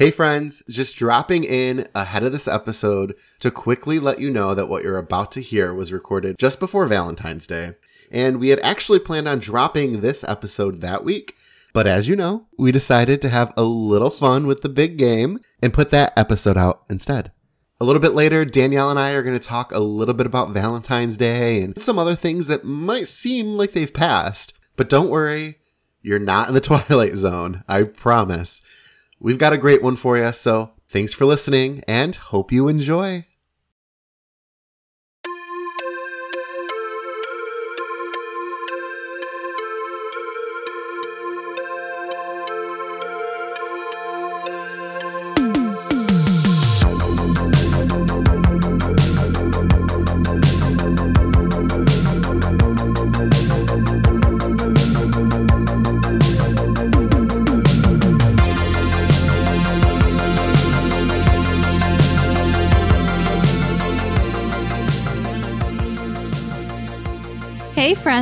Hey, friends, just dropping in ahead of this episode to quickly let you know that what you're about to hear was recorded just before Valentine's Day. And we had actually planned on dropping this episode that week. But as you know, we decided to have a little fun with the big game and put that episode out instead. A little bit later, Danielle and I are going to talk a little bit about Valentine's Day and some other things that might seem like they've passed. But don't worry, you're not in the Twilight Zone, I promise. We've got a great one for you, so thanks for listening and hope you enjoy.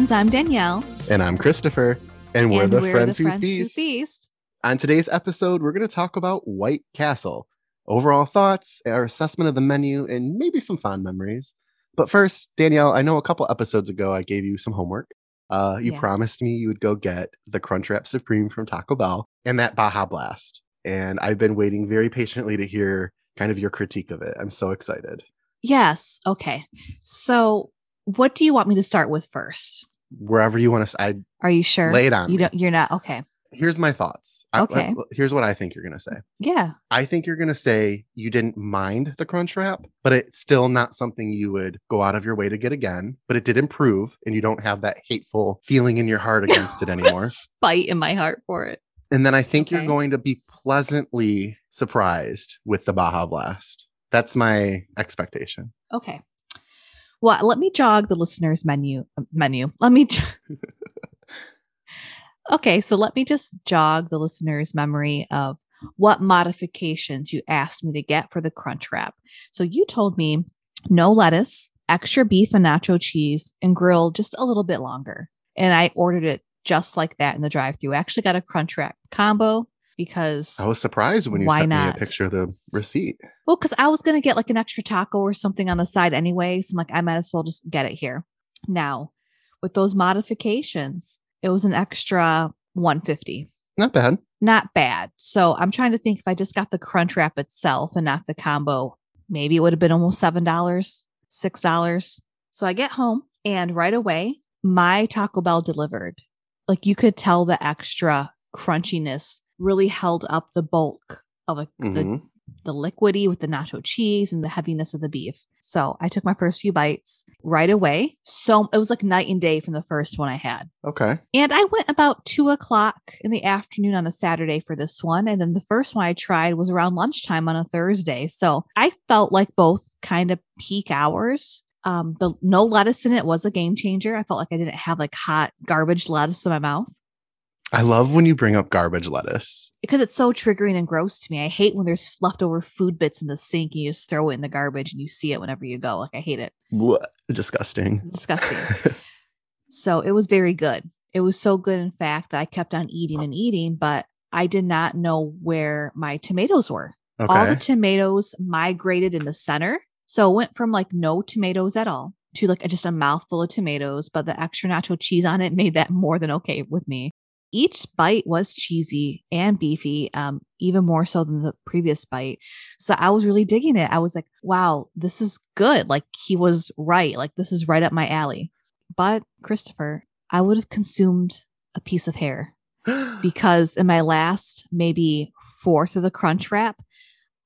Friends, I'm Danielle. And I'm Christopher, and we're, and the, we're friends, the who, friends feast. who feast. On today's episode, we're going to talk about White Castle, overall thoughts, our assessment of the menu, and maybe some fond memories. But first, Danielle, I know a couple episodes ago I gave you some homework. Uh, you Yeah. promised me you would go get the Crunchwrap Supreme from Taco Bell and that Baja Blast. And I've been waiting very patiently to hear kind of your critique of it. I'm so excited. Yes. Okay. So, what do you want me to start with first? Wherever you want to, I Are you sure? lay it on. You me. don't. You're not. Okay. Here's my thoughts. I- Okay. here's what I think you're going to say. Yeah. I think you're going to say you didn't mind the crunch wrap, but it's still not something you would go out of your way to get again. But it did improve, and you don't have that hateful feeling in your heart against it anymore. Spite in my heart for it. And then I think you're going to be pleasantly surprised with the Baja Blast. That's my expectation. Okay. Well, let me jog the listeners' menu uh, menu. Let me. j- okay, so let me just jog the listeners' memory of what modifications you asked me to get for the crunch wrap. So you told me no lettuce, extra beef and nacho cheese, and grilled just a little bit longer. And I ordered it just like that in the drive-through. I actually got a crunch wrap combo because I was surprised when you sent me not? a picture of the receipt. well, because I was gonna get like an extra taco or something on the side anyway. So I'm like, I might as well just get it here. Now, with those modifications, it was an extra 150. Not bad. Not bad. So I'm trying to think if I just got the crunch wrap itself and not the combo, maybe it would have been almost seven dollars, six dollars. So I get home and right away, my Taco Bell delivered. Like you could tell the extra crunchiness really held up the bulk of a, the Mhm. the liquidy with the nacho cheese and the heaviness of the beef. So I took my first few bites right away. So it was like night and day from the first one I had. Okay. And I went about two o'clock in the afternoon on a Saturday for this one. And then the first one I tried was around lunchtime on a Thursday. So I felt like both kind of peak hours. Um, the no lettuce in it was a game changer. I felt like I didn't have like hot garbage lettuce in my mouth I love when you bring up garbage lettuce. because it's so triggering and gross to me. I hate when there's leftover food bits in the sink and you just throw it in the garbage and you see it whenever you go. Like I hate it. Blech, disgusting. Disgusting. so it was very good. It was so good, in fact, that I kept on eating and eating, but I did not know where my tomatoes were. All the tomatoes migrated in the center. So it went from like no tomatoes at all to like just a mouthful of tomatoes, but the extra nacho cheese on it made that more than okay with me. Each bite was cheesy and beefy, um, even more so than the previous bite. So I was really digging it. I was like, wow, this is good. Like he was right. Like this is right up my alley. But Christopher, I would have consumed a piece of hair because in my last maybe fourth of the crunch wrap,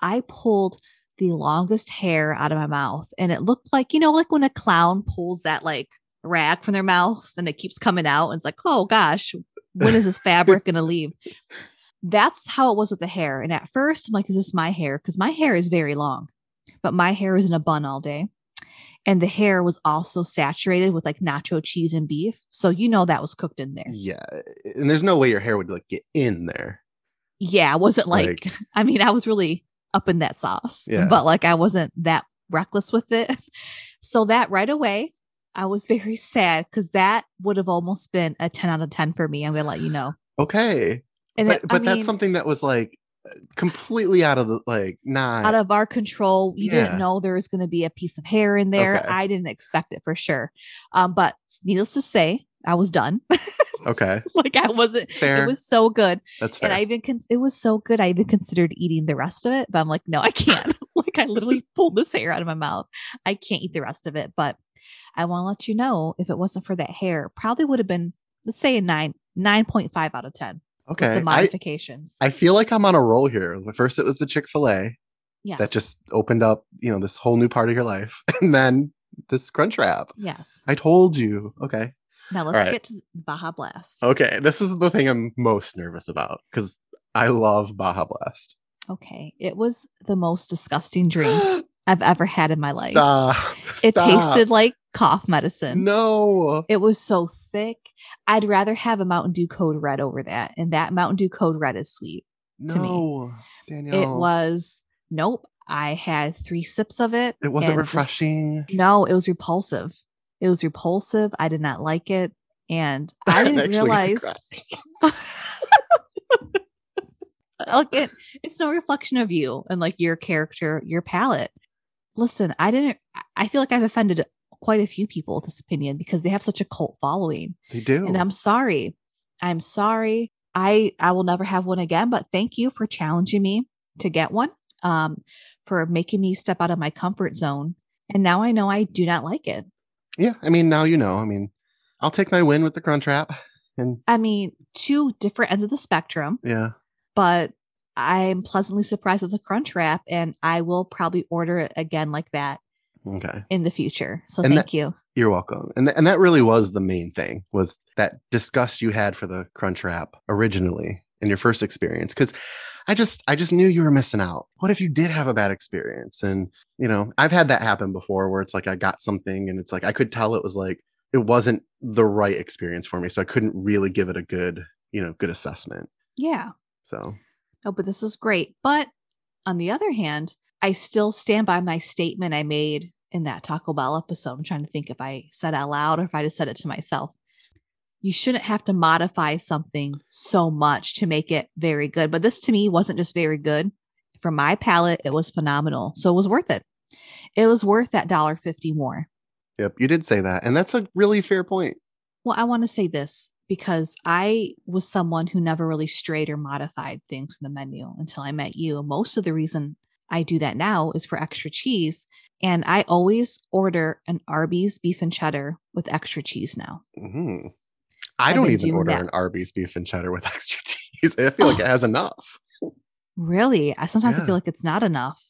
I pulled the longest hair out of my mouth. And it looked like, you know, like when a clown pulls that like rag from their mouth and it keeps coming out. And it's like, oh gosh, when is this fabric going to leave? That's how it was with the hair. And at first, I'm like, is this my hair? Because my hair is very long, but my hair is in a bun all day. And the hair was also saturated with like nacho cheese and beef. So you know that was cooked in there. Yeah, and there's no way your hair would like get in there. Yeah, I wasn't like, Like- I mean, I was really up in that sauce, Yeah. but like I wasn't that reckless with it. So that right away, I was very sad because that would have almost been a 10 out of 10 for me. I'm going to let you know. Okay, And but it- but I that's mean, something that was like completely out of the like not out of our control. We Yeah. didn't know there was going to be a piece of hair in there. Okay. I didn't expect it for sure. Um, but needless to say, I was done. okay. like I wasn't. Fair. It was so good, That's fair. and I even cons- it was so good. I even considered eating the rest of it, but I'm like, no, I can't. like I literally pulled this hair out of my mouth. I can't eat the rest of it. But I want to let you know, if it wasn't for that hair, probably would have been let's say a nine nine point five out of ten. okay. the I, modifications. I feel like I'm on a roll here. First it was the Chick-fil-A yes. that just opened up, you know, this whole new part of your life. And then this crunch wrap. yes. I told you. Okay. Now let's right. get to Baja Blast. Okay. This is the thing I'm most nervous about because I love Baja Blast. Okay. It was the most disgusting drink I've ever had in my life. Stop. It Stop. tasted like cough medicine. No. It was so thick. I'd rather have a Mountain Dew Code Red over that. And that Mountain Dew Code Red is sweet. to me. No. Danielle. It was, nope. I had three sips of it. It wasn't refreshing. No, it was repulsive. It was repulsive. I did not like it. And I didn't realize. like it, it's no reflection of you and like your character, your palate. Listen, I didn't. I- feel like I've offended quite a few people with this opinion because they have such a cult following, They do. and I'm sorry. I'm sorry. I I will never have one again. But thank you for challenging me to get one. Um, for making me step out of my comfort zone, and now I know I do not like it. yeah. I mean, now you know. I mean, I'll take my win with the crunch wrap. And I mean, two different ends of the spectrum. yeah. but I'm pleasantly surprised with the crunch wrap and I will probably order it again like that Okay. in the future. So And thank that- you. You're welcome. And th- and that really was the main thing was that disgust you had for the crunch wrap originally in your first experience cuz I just I just knew you were missing out. What if you did have a bad experience and you know, I've had that happen before where it's like I got something and it's like I could tell it was like it wasn't the right experience for me so I couldn't really give it a good, you know, good assessment. Yeah. So, No, but this is great. But on the other hand, I still stand by my statement I made in that Taco Bell episode. I'm trying to think if I said it out loud or if I just said it to myself. You shouldn't have to modify something so much to make it very good. But this to me wasn't just very good. For my palate, it was phenomenal. So it was worth it. It was worth that dollar fifty more. yep, you did say that. And that's a really fair point. Well, I want to say this because I was someone who never really strayed or modified things from the menu until I met you. Most of the reason I do that now is for extra cheese. And I always order an Arby's beef and cheddar with extra cheese now. hmm I I've don't even order that. an Arby's beef and cheddar with extra cheese. I feel like it has enough. Really? I sometimes I feel like it's not enough.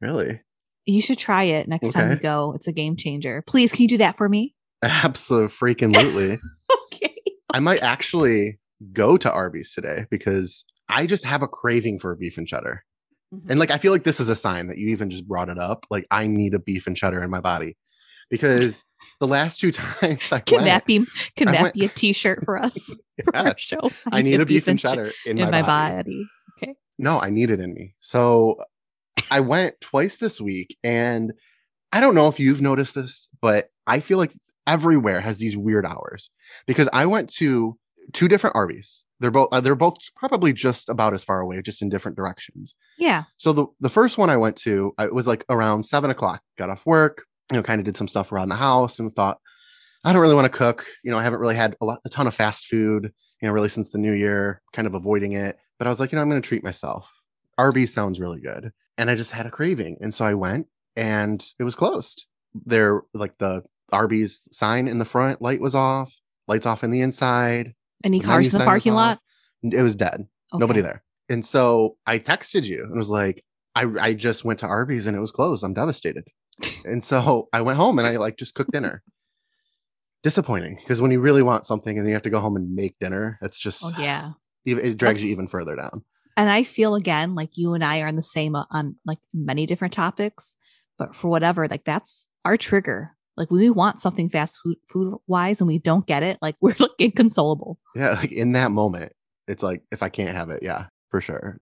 Really? You should try it next time you go. It's a game changer. Please, can you do that for me? Absolutely. Okay. I might actually go to Arby's today because I just have a craving for a beef and cheddar. Mm-hmm. And like I feel like this is a sign that you even just brought it up. Like I need a beef and cheddar in my body. Because the last two times I Can went, that be can I that went- be a t-shirt for us for our show? I need a beef and che- cheddar in, in my, body. body. No, I need it in me. So I went twice this week and I don't know if you've noticed this, but I feel like everywhere has these weird hours because I went to two different Arby's. They're both uh, they're both probably just about as far away, just in different directions. Yeah. So the the first one I went to, I- it was like around seven o'clock. Got off work, you know, kind of did some stuff around the house, and thought I don't really want to cook. You know, I haven't really had a, lot, a ton of fast food, you know, really since the new year. Kind of avoiding it, but I was like, you know, I'm going to treat myself. Arby's sounds really good, and I just had a craving, and so I went, and it was closed. There, like the Arby's sign in the front light was off, lights off in the inside. Any the cars in the parking lot? It was dead nobody there. And so I texted you and was like, I, I just went to Arby's and it was closed. I'm devastated. and so I went home and I like just cooked dinner. Disappointing because when you really want something and you have to go home and make dinner, it's just Oh yeah. it, it drags you even further down. And I feel again like you and I are on the same uh, on like many different topics, but for whatever, like that's our trigger. Like when we want something fast food food wise and we don't get it, like we're like inconsolable. Yeah, like in that moment, it's like if I can't have it, yeah, for sure.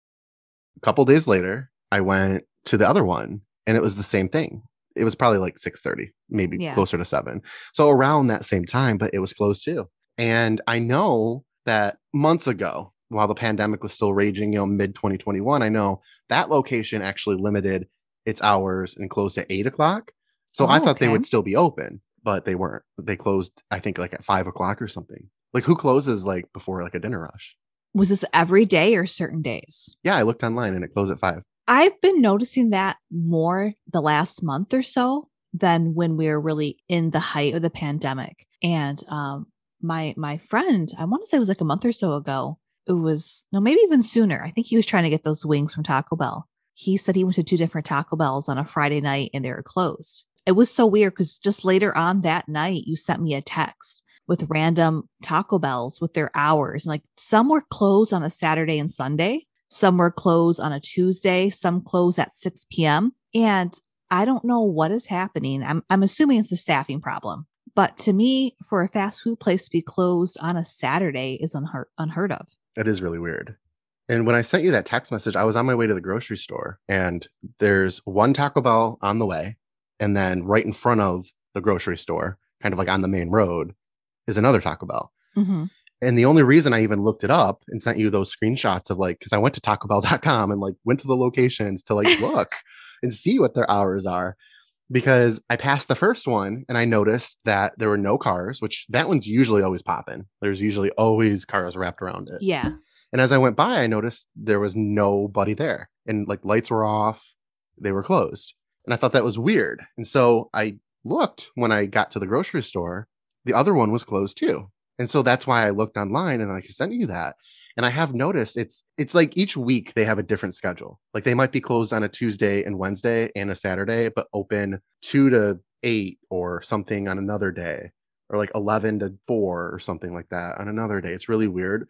A couple days later, I went to the other one and it was the same thing. It was probably like 6:30, maybe Yeah. closer to 7. So around that same time, but it was closed too. And I know that months ago while the pandemic was still raging, you know, mid 2021, I know that location actually limited its hours and closed at eight o'clock. So Oh, I thought they would still be open, but they weren't. They closed, I think, like at five o'clock or something. Like who closes like before like a dinner rush? Was this every day or certain days? Yeah, I looked online and it closed at five. I've been noticing that more the last month or so than when we were really in the height of the pandemic. And um, my my friend, I want to say it was like a month or so ago. It was no, maybe even sooner. I think he was trying to get those wings from Taco Bell. He said he went to two different Taco Bells on a Friday night and they were closed. It was so weird because just later on that night, you sent me a text with random Taco Bells with their hours. And like some were closed on a Saturday and Sunday, some were closed on a Tuesday, some closed at 6 p.m. And I don't know what is happening. I'm, I'm assuming it's a staffing problem. But to me, for a fast food place to be closed on a Saturday is unheard, unheard of. It is really weird. And when I sent you that text message, I was on my way to the grocery store and there's one Taco Bell on the way. And then right in front of the grocery store, kind of like on the main road, is another Taco Bell. Mhm. And the only reason I even looked it up and sent you those screenshots of like, because I went to tacobell.com and like went to the locations to like look and see what their hours are. Because I passed the first one and I noticed that there were no cars, which that one's usually always popping. There's usually always cars wrapped around it. Yeah. And as I went by, I noticed there was nobody there and like lights were off, they were closed. And I thought that was weird. And so I looked when I got to the grocery store, the other one was closed too. And so that's why I looked online and I sent you that. And I have noticed it's it's like each week they have a different schedule. Like they might be closed on a Tuesday and Wednesday and a Saturday, but open two to eight or something on another day, or like 11 to four or something like that on another day. It's really weird.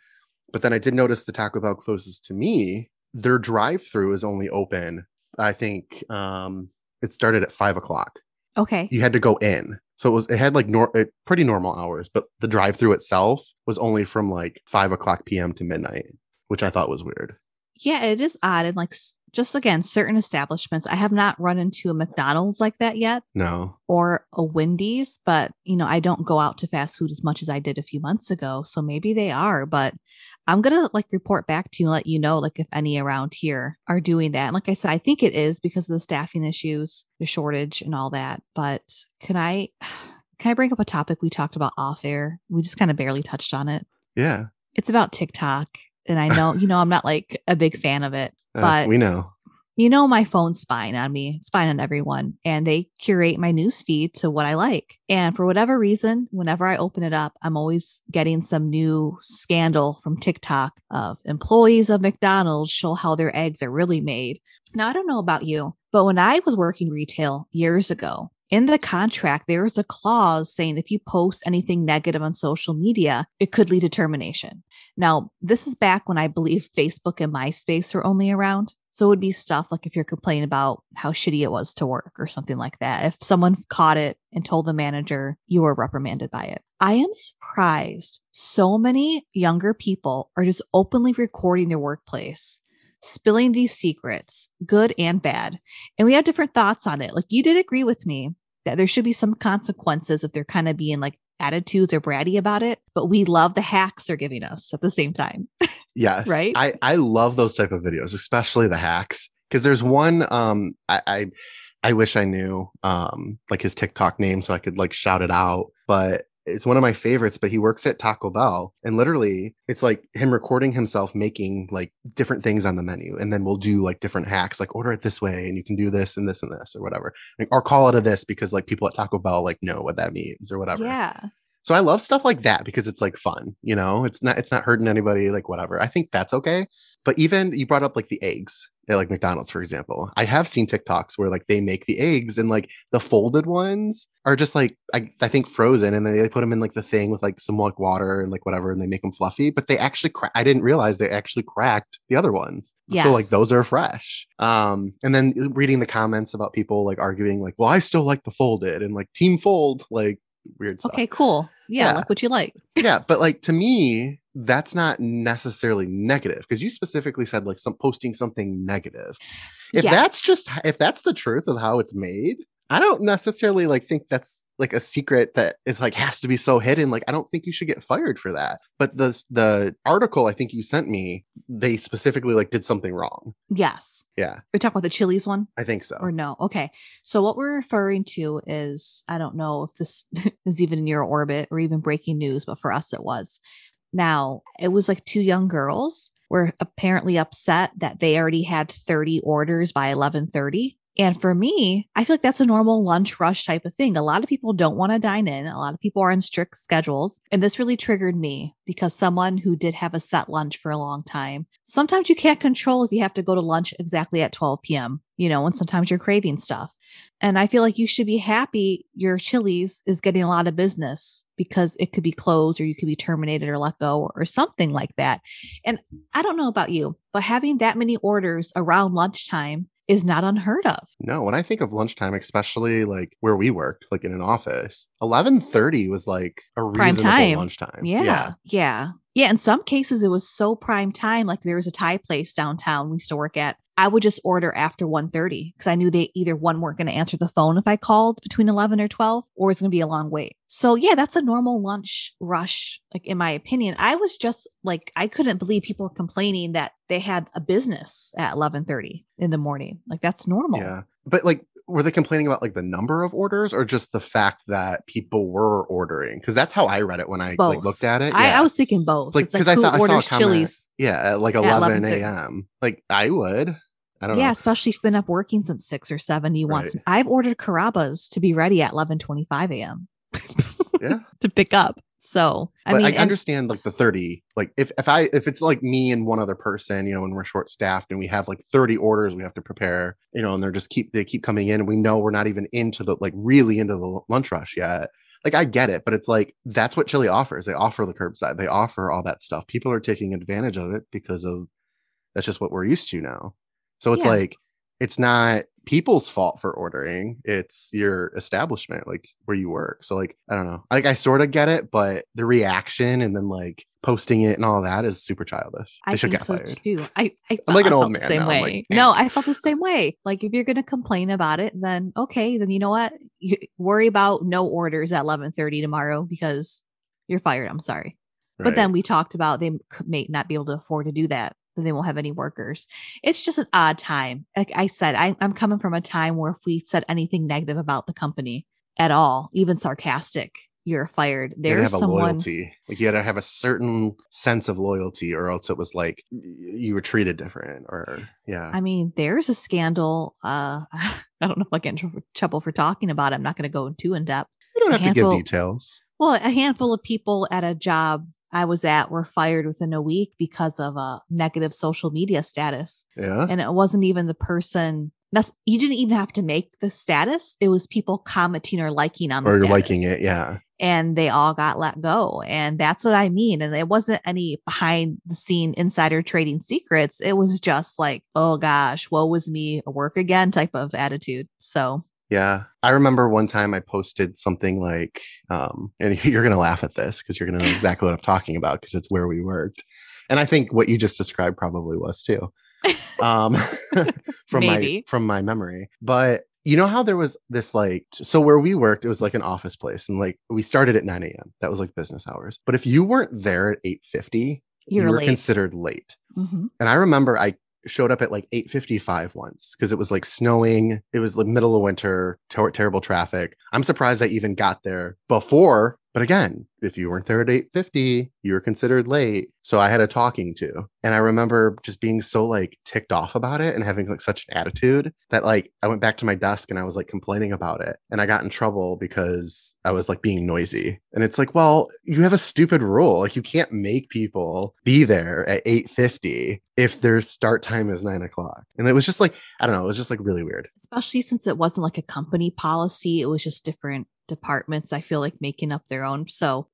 But then I did notice the Taco Bell closest to me, their drive through is only open. I think um, it started at five o'clock. Okay. You had to go in. So it was it had like nor- it, pretty normal hours, but the drive through itself was only from like five o'clock p.m. to midnight, which I thought was weird. Yeah, it is odd. And like, just again, certain establishments, I have not run into a McDonald's like that yet No. or a Wendy's, but you know, I don't go out to fast food as much as I did a few months ago. So maybe they are, but I'm going to like report back to you and let you know, like, if any around here are doing that. And like I said, I think it is because of the staffing issues, the shortage, and all that. But can I, can I bring up a topic we talked about off air? We just kind of barely touched on it. Yeah. It's about TikTok. And I know, you know, I'm not like a big fan of it, Uh, but we know. You know my phone's spying on me spying on everyone and they curate my news feed to what i like. And for whatever reason whenever i open it up i'm always getting some new scandal from tiktok of employees of mcdonald's show how their eggs are really made. Now i don't know about you but when i was working retail years ago in the contract there was a clause saying if you post anything negative on social media it could lead to termination. Now, this is back when I believe Facebook and MySpace were only around. So it would be stuff like if you're complaining about how shitty it was to work or something like that. If someone caught it and told the manager, you were reprimanded by it. I am surprised so many younger people are just openly recording their workplace, spilling these secrets, good and bad. And we have different thoughts on it. Like you did agree with me that there should be some consequences if they're kind of being like attitudes or bratty about it, but we love the hacks they're giving us at the same time. Yes. Right? I, I love those type of videos, especially the hacks. Because there's one um I, I I wish I knew um like his TikTok name so I could like shout it out. But it's one of my favorites, but he works at Taco Bell and literally it's like him recording himself making like different things on the menu. And then we'll do like different hacks, like order it this way and you can do this and this and this or whatever. Like, or call it a this because like people at Taco Bell like know what that means or whatever. Yeah. So I love stuff like that because it's like fun, you know. It's not it's not hurting anybody, like whatever. I think that's okay. But even you brought up like the eggs at like McDonald's, for example. I have seen TikToks where like they make the eggs and like the folded ones are just like I, I think frozen and then they put them in like the thing with like some like water and like whatever and they make them fluffy. But they actually cra- I didn't realize they actually cracked the other ones. So like those are fresh. Um and then reading the comments about people like arguing like, well, I still like the folded and like team fold, like weird stuff Okay, cool. Yeah, Yeah. like what you like. yeah, but like to me, that's not necessarily negative because you specifically said like some posting something negative. If Yes. that's just if that's the truth of how it's made, I don't necessarily like think that's like a secret that is like has to be so hidden. Like I don't think you should get fired for that. But the the article I think you sent me, they specifically like did something wrong. Yes. Yeah, We talk about the Chili's one I think so. or no? Okay. So what we're referring to is I don't know if this is even in your orbit or even breaking news, but for us it was. Now, it was like two young girls were apparently upset that they already had 30 orders by 11:30. And for me, I feel like that's a normal lunch rush type of thing. A lot of people don't want to dine in. A lot of people are on strict schedules. And this really triggered me because someone who did have a set lunch for a long time, sometimes you can't control if you have to go to lunch exactly at 12 p.m., you know, and sometimes you're craving stuff. And I feel like you should be happy your Chili's is getting a lot of business because it could be closed or you could be terminated or let go or, or something like that. And I don't know about you, but having that many orders around lunchtime is not unheard of. No, when I think of lunchtime, especially like where we worked, like in an office, eleven thirty was like a Prime reasonable time. lunchtime. Yeah. Yeah. Yeah. In some cases, it was so prime time. Like there was a Thai place downtown we used to work at. I would just order after 1.30 because I knew they either one weren't going to answer the phone if I called between 11 or 12 or it's going to be a long wait. So yeah, that's a normal lunch rush. Like in my opinion, I was just like, I couldn't believe people complaining that they had a business at 11.30 in the morning. Like that's normal. Yeah. But like, were they complaining about like the number of orders or just the fact that people were ordering? Because that's how I read it when I Both. like looked at it. I, Yeah. I was thinking both. like It's like because I thought I saw a comment. Chili's. Yeah, at like 11 a.m. Like I would. I don't yeah, know. especially if you've been up working since six or seven. You want Right. some. I've ordered Carrabba's to be ready at eleven twenty five a.m. Yeah. to pick up. So I but mean, I and- understand like the 30. Like if if I if it's like me and one other person, you know, when we're short staffed and we have like 30 orders we have to prepare, you know, and they're just keep they keep coming in and we know we're not even into the like really into the lunch rush yet. Like I get it, but it's like that's what Chili offers. They offer the curbside. They offer all that stuff. People are taking advantage of it because of that's just what we're used to now. So it's Yeah. like it's not people's fault for ordering it's your establishment like where you work so like i don't know like i sort of get it but the reaction and then like posting it and all that is super childish they I should think get so fired too. I, I I'm like I an old man Same. Way. like, no. I felt the same way. Like if you're gonna complain about it, then okay, then you know what? You worry about no orders at eleven thirty tomorrow because you're fired. I'm sorry. But Right. then we talked about they may not be able to afford to do that. Then they won't have any workers. It's just an odd time. Like I said, I, I'm coming from a time where if we said anything negative about the company at all, even sarcastic, you're fired. you There's have a someone. loyalty like you gotta have a certain sense of loyalty or else it was like you were treated different or yeah I mean, there's a scandal. Uh, I don't know if I get in trouble for talking about it. I'm not going to go too in depth. you don't a have to give details Well, a handful of people at a job I was at were fired within a week because of a negative social media status. yeah. And it wasn't even the person that's you didn't even have to make the status. It was people commenting or liking on the or status. liking it yeah. And they all got let go. And that's what i mean. And it wasn't any behind the scene insider trading secrets. It was just like oh gosh woe was me a work again type of attitude. So Yeah. I remember one time I posted something like, um, and you're going to laugh at this because you're going to know exactly what I'm talking about because it's where we worked. And I think what you just described probably was too. Um, from my from my memory. But you know how there was this like so where we worked, it was like an office place, and like we started at 9 a.m. That was like business hours. But if you weren't there at 8:50, you're you were late considered late. Mhm. And I remember I showed up at like 8:55 once because it was like snowing. It was the middle of winter, ter- terrible traffic. I'm surprised I even got there before. But again, if you weren't there at 8:50, you were considered late. So I had a talking to. And I remember just being so like ticked off about it and having like such an attitude that like I went back to my desk and I was like complaining about it. And I got in trouble because I was like being noisy. And it's like, well, you have a stupid rule. Like you can't make people be there at 8:50 if their start time is nine o'clock. And it was just like, I don't know, it was just like really weird. especially since it wasn't like a company policy it was just different departments i feel like making up their own so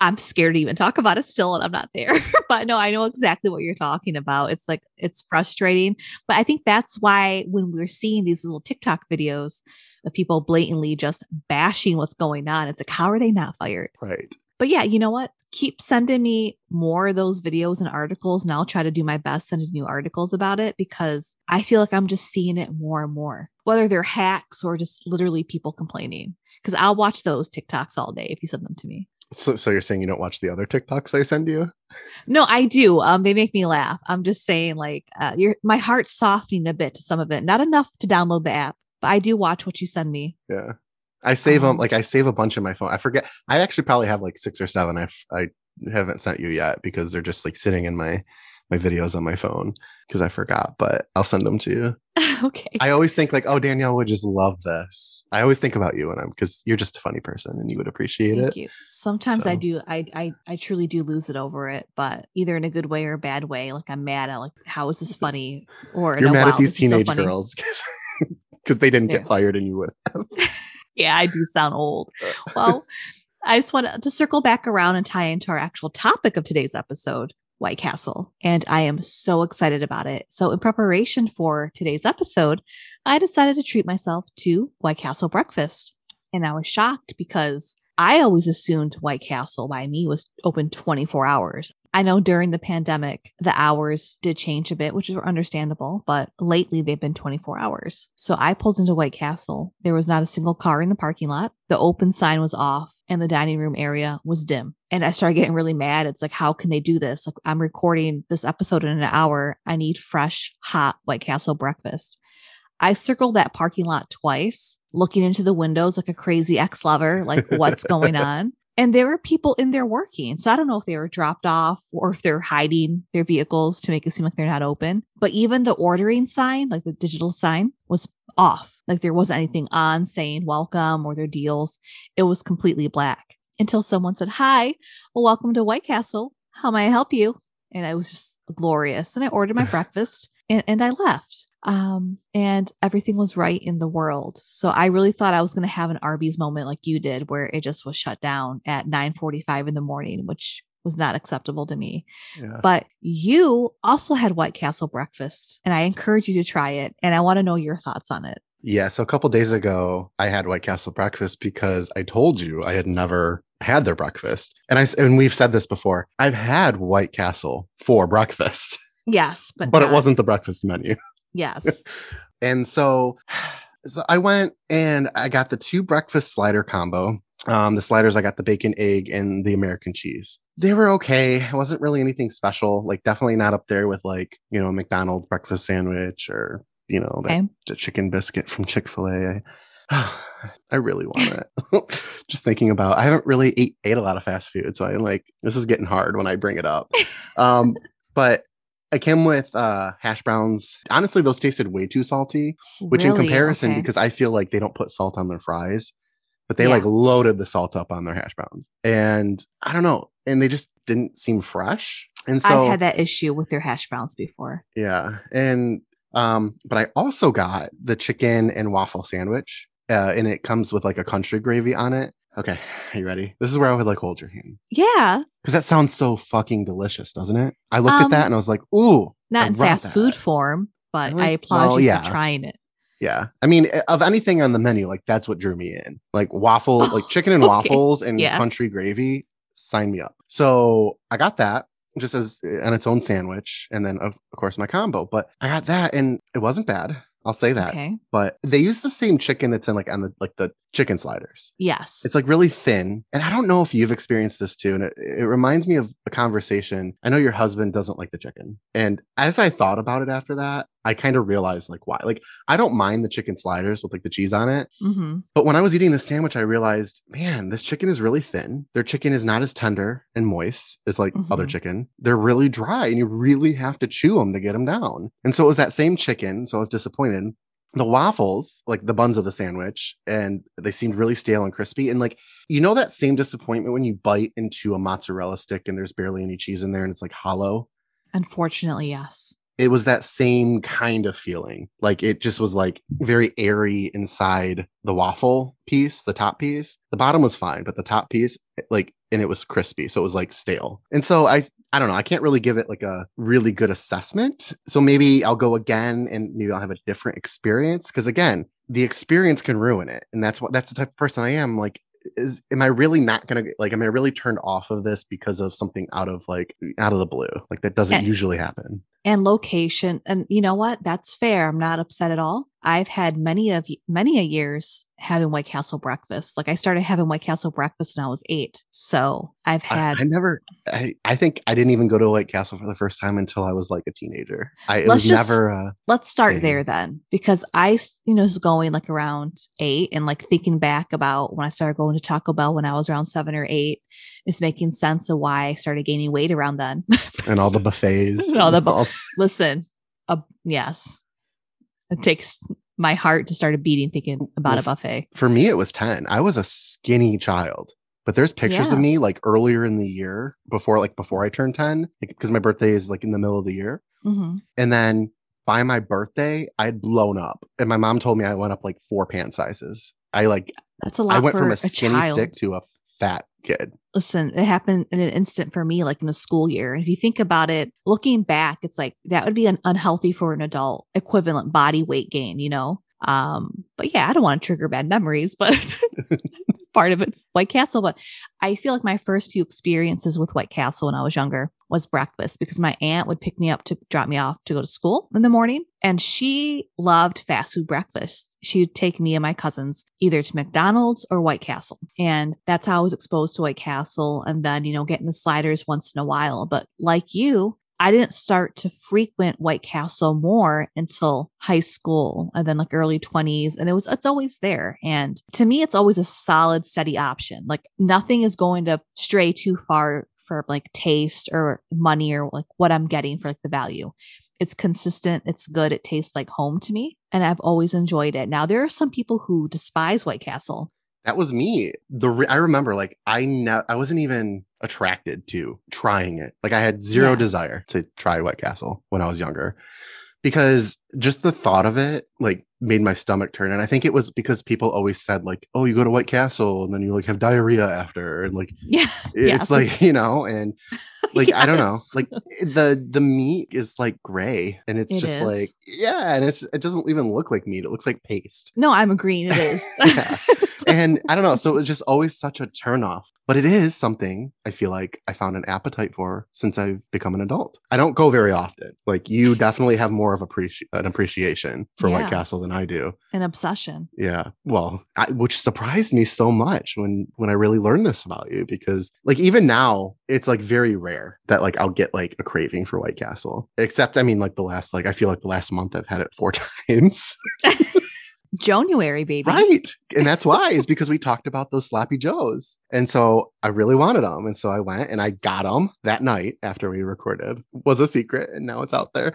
i'm scared to even talk about it still and i'm not there but no i know exactly what you're talking about it's like it's frustrating but i think that's why when we're seeing these little tiktok videos of people blatantly just bashing what's going on it's like how are they not fired Right. But yeah, you know what? Keep sending me more of those videos and articles, and I'll try to do my best sending new articles about it because I feel like I'm just seeing it more and more, whether they're hacks or just literally people complaining. Because I'll watch those TikToks all day if you send them to me. So, so you're saying you don't watch the other TikToks I send you? No, I do. Um, they make me laugh. I'm just saying, like, uh, your my heart's softening a bit to some of it. Not enough to download the app, but I do watch what you send me. Yeah. I save them Um, like I save a bunch in my phone. I forget. I actually probably have like six or seven. I f- I haven't sent you yet because they're just like sitting in my my videos on my phone because I forgot. But I'll send them to you. okay. I always think like, oh, Danielle would just love this. I always think about you and I'm because you're just a funny person and you would appreciate Thank it. you. Sometimes I do. I, I I truly do lose it over it, but either in a good way or a bad way. Like I'm mad at like how is this funny? Or You're no, mad wow, at these is so teenage girls because they didn't Yeah. get fired and you would. have. Yeah, I do sound old. Well, I just want to circle back around and tie into our actual topic of today's episode, White Castle. And I am so excited about it. So, in preparation for today's episode, I decided to treat myself to White Castle breakfast. And I was shocked because I always assumed White Castle by me was open 24 hours. I know during the pandemic, the hours did change a bit, which is understandable, but lately they've been 24 hours. So I pulled into White Castle. There was not a single car in the parking lot. The open sign was off and the dining room area was dim. And I started getting really mad. It's like, how can they do this? Like, I'm recording this episode in an hour. I need fresh, hot White Castle breakfast. I circled that parking lot twice, looking into the windows like a crazy ex lover, like, what's going on? And there were people in there working. So I don't know if they were dropped off or if they're hiding their vehicles to make it seem like they're not open. But even the ordering sign, like the digital sign, was off. Like there wasn't anything on saying welcome or their deals. It was completely black until someone said, Hi, well, welcome to White Castle. How may I help you? And I was just glorious. And I ordered my breakfast and, and I left. Um, and everything was right in the world. So I really thought I was going to have an Arby's moment like you did, where it just was shut down at 9 45 in the morning, which was not acceptable to me. Yeah. But you also had White Castle breakfast, and I encourage you to try it. And I want to know your thoughts on it. Yeah. So a couple days ago, I had White Castle breakfast because I told you I had never had their breakfast, and I and we've said this before. I've had White Castle for breakfast, Yes, but but it wasn't the breakfast menu. Yes. And so, so I went and I got the two breakfast slider combo. Um, the sliders, I got the bacon, egg, and the American cheese. They were okay. It wasn't really anything special. Like, definitely not up there with like you know McDonald's breakfast sandwich or you know that Okay. the chicken biscuit from Chick Fil A. I, I really want it. Just thinking about, I haven't really ate, ate a lot of fast food, so I'm like, this is getting hard when I bring it up. Um, but I came with uh, hash browns. Honestly, those tasted way too salty. Which, in comparison, Okay. because I feel like they don't put salt on their fries, but they Yeah. like loaded the salt up on their hash browns, and I don't know, and they just didn't seem fresh. And so, I've had that issue with their hash browns before. yeah, and um, but I also got the chicken and waffle sandwich, uh, and it comes with like a country gravy on it. Okay, are you ready? This is where I would like hold your hand Yeah, because that sounds so fucking delicious, doesn't it? I looked at Um, that and I was like, ooh, not I in fast food form, but? I applaud Well, you yeah. for trying it. Yeah. I mean, eh, of anything on the menu, like that's what drew me in. Like waffle, Oh, like chicken and okay. waffles and Yeah. country gravy, sign me up. So I got that just as eh, on its own sandwich. And then, of, of course, my combo. But I got that and it wasn't bad. I'll say that. Okay. But they use the same chicken that's in like on the like the chicken sliders. Yes. It's like really thin. And I don't know if you've experienced this too. And it, it reminds me of a conversation. I know your husband doesn't like the chicken. And as I thought about it after that, I kind of realized like why. Like I don't mind the chicken sliders with like the cheese on it. hmm But when I was eating the sandwich, I realized, man, this chicken is really thin. Their chicken is not as tender and moist as like other Mhm. chicken. They're really dry and you really have to chew them to get them down. And so it was that same chicken. So I was disappointed. The waffles, like the buns of the sandwich, and they seemed really stale and crispy. And like, you know, that same disappointment when you bite into a mozzarella stick and there's barely any cheese in there and it's like hollow Unfortunately, yes. it was that same kind of feeling. Like it just was like very airy inside the waffle piece, the top piece. The bottom was fine, but the top piece, like, and it was crispy. So it was like stale. And so I, I don't know. I can't really give it like a really good assessment. So maybe I'll go again and maybe I'll have a different experience. Cause again, the experience can ruin it. And that's what, that's the type of person I am. Like, is am I really not gonna like am I really turned off of this because of something out of like out of the blue? Like that doesn't And- usually happen. and location. And you know what? That's fair. I'm not upset at all. I've had many of many a years having White Castle breakfast. Like I started having White Castle breakfast when I was eight. So I've had I never I, I think I didn't even go to White Castle for the first time until I was like a teenager. I it Let's was just- never uh let's start thing. there then because I you know was going like around eight and like thinking back about when i started going to taco bell when i was around seven or eight is making sense of why i started gaining weight around then and all the buffets. All the bu- listen uh, yes it takes my heart to start a beating thinking about Well, a buffet. for me it was 10 i was a skinny child but there's pictures Yeah. of me like earlier in the year before like before i turned 10 because my birthday is like in the middle of the year. Hmm and then by my birthday I had blown up and my mom told me i went up like four pant sizes. I like that's a lot i went from a a skinny child. stick to a fat kid listen, it happened in an instant for me, like in the school year. If you think about it, looking back, it's like that would be an unhealthy for an adult equivalent body weight gain, you know? Um, but yeah, I don't want to trigger bad memories, but part of it's White Castle. But I feel like my first few experiences with White Castle when I was younger was breakfast because my aunt would pick me up to drop me off to go to school in the morning. And she loved fast food breakfast. She would take me and my cousins either to McDonald's or White Castle. And that's how I was exposed to White Castle. And then, you know, getting the sliders once in a while. But like you, I didn't start to frequent White Castle more until high school and then like early 20s. And it was, it's always there. And to me, it's always a solid, steady option. Like nothing is going to stray too far for like taste or money or like what I'm getting for like the value. It's consistent, it's good, it tastes like home to me. And I've always enjoyed it. Now, there are some people who despise White Castle. That was me the re- i remember like i ne- i wasn't even attracted to trying it like i had zero Yeah. desire to try white castle when i was younger because just the thought of it like made my stomach turn and i think it was because people always said like oh you go to white castle and then you like have diarrhea after and like Yeah. it's Yes. like you know and like i don't know like eh, the the meat is like gray and it's It just is. like yeah and it's it doesn't even look like meat it looks like paste No, I'm agreeing. It is. And I don't know. So it was just always such a turnoff. But it is something I feel like I found an appetite for since I've become an adult. I don't go very often. Like you definitely have more of appreci- an appreciation for Yeah. White Castle than I do. An obsession. Yeah. Well, I, which surprised me so much when when I really learned this about you because like even now it's like very rare that like I'll get like a craving for White Castle. Except I mean like the last like I feel like the last month I've had it four times. January, baby. Right. And that's why is because we talked about those sloppy joes. And so I really wanted them. And so I went and I got them that night after we recorded. Was a secret and now it's out there.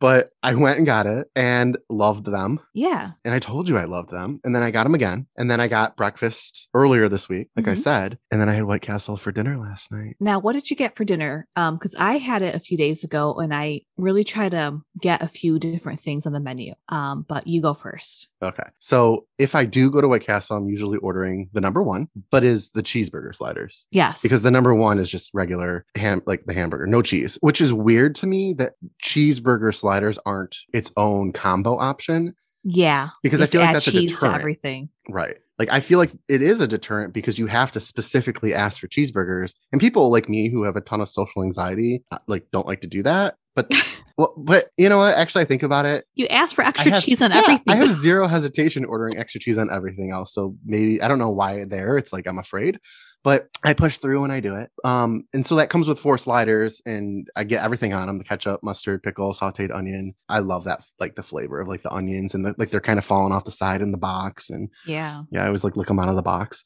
But I went and got it and loved them. Yeah. And I told you I loved them. And then I got them again. And then I got breakfast earlier this week, like I Mhm. said. And then I had White Castle for dinner last night. Now, what did you get for dinner? Um, because I had it a few days ago and I really try to get a few different things on the menu. Um, but you go first. Okay. So if I do go to White Castle, I'm usually ordering the number one, but is the cheeseburger sliders. Yes. because the number one is just regular ham like the hamburger no cheese which is weird to me that cheeseburger sliders aren't its own combo option yeah. because i feel like that's a to deterrent everything. right like i feel like it is a deterrent because you have to specifically ask for cheeseburgers and people like me who have a ton of social anxiety uh, like don't like to do that but well but you know what actually i think about it You ask for extra have- cheese on yeah, everything. I have zero hesitation ordering extra cheese on everything else. So maybe I don't know why there. It's like I'm afraid, but I push through and I do it. Um, and so that comes with four sliders, and I get everything on them: the ketchup, mustard, pickle, sautéed onion. I love that, like the flavor of like the onions and the, like they're kind of falling off the side in the box, and yeah. yeah, I always like lick them out of the box.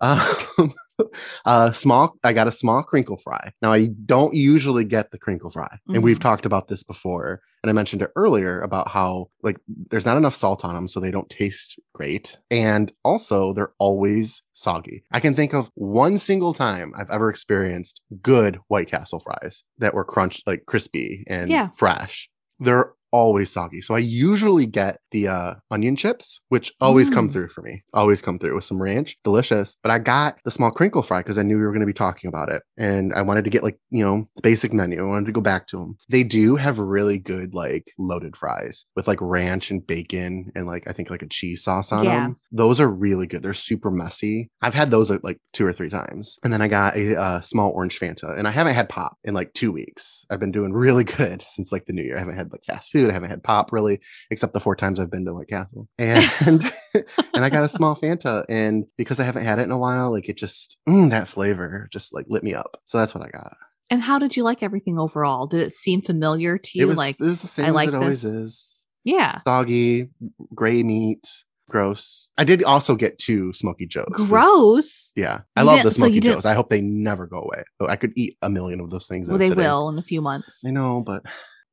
Um, uh, small. I got a small crinkle fry. Now I don't usually get the crinkle fry, and we've Mhm. talked about this before. And I mentioned it earlier about how like there's not enough salt on them, so they don't taste great, and also they're always soggy. I can think of one single time I've ever experienced good White Castle fries that were crunched like crispy and Yeah. fresh. They're always soggy. So I usually get the uh, onion chips, which always come Mm. through for me. Always come through with some ranch, delicious. But I got the small crinkle fry because I knew we were going to be talking about it, and I wanted to get like you know the basic menu. I wanted to go back to them. They do have really good like loaded fries with like ranch and bacon and like I think like a cheese sauce on Yeah. them. Those are really good. They're super messy. I've had those like two or three times, and then I got a uh, small orange Fanta, and I haven't had pop in like two weeks. I've been doing really good since like the new year. I haven't had like fast food. I haven't had pop really, except the four times I've been to White Castle, and and I got a small Fanta, and because I haven't had it in a while, like it just mm, that flavor just like lit me up. So that's what I got. And how did you like everything overall? Did it seem familiar to you? it was like, it was the same I as like it always this. is. yeah, Soggy, gray meat, gross. I did also get two Smoky Joes. gross. Yeah, I You love the Smoky didn't- Joes. I hope they never go away. I could eat a million of those things. Well, they sitting. will in a few months. I know, but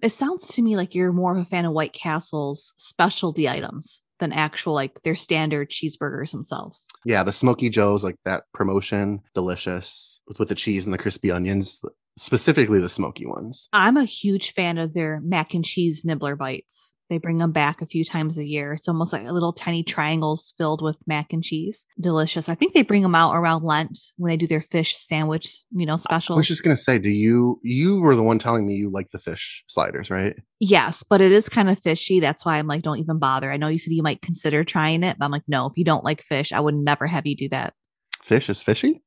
It sounds to me like you're more of a fan of White Castle's specialty items than actual like their standard cheeseburgers themselves. yeah, the Smoky Joes, like that promotion, delicious with, with the cheese and the crispy onions, specifically the smoky ones. I'm a huge fan of their mac and cheese nibbler bites. They bring them back a few times a year. It's almost like little tiny triangles filled with mac and cheese. Delicious. I think they bring them out around Lent when they do their fish sandwich, you know, special. I was just gonna say, do you you were the one telling me you like the fish sliders, right? Yes, but it is kind of fishy. That's why I'm like, don't even bother. I know you said you might consider trying it, but I'm like, no, if you don't like fish, I would never have you do that. Fish is fishy,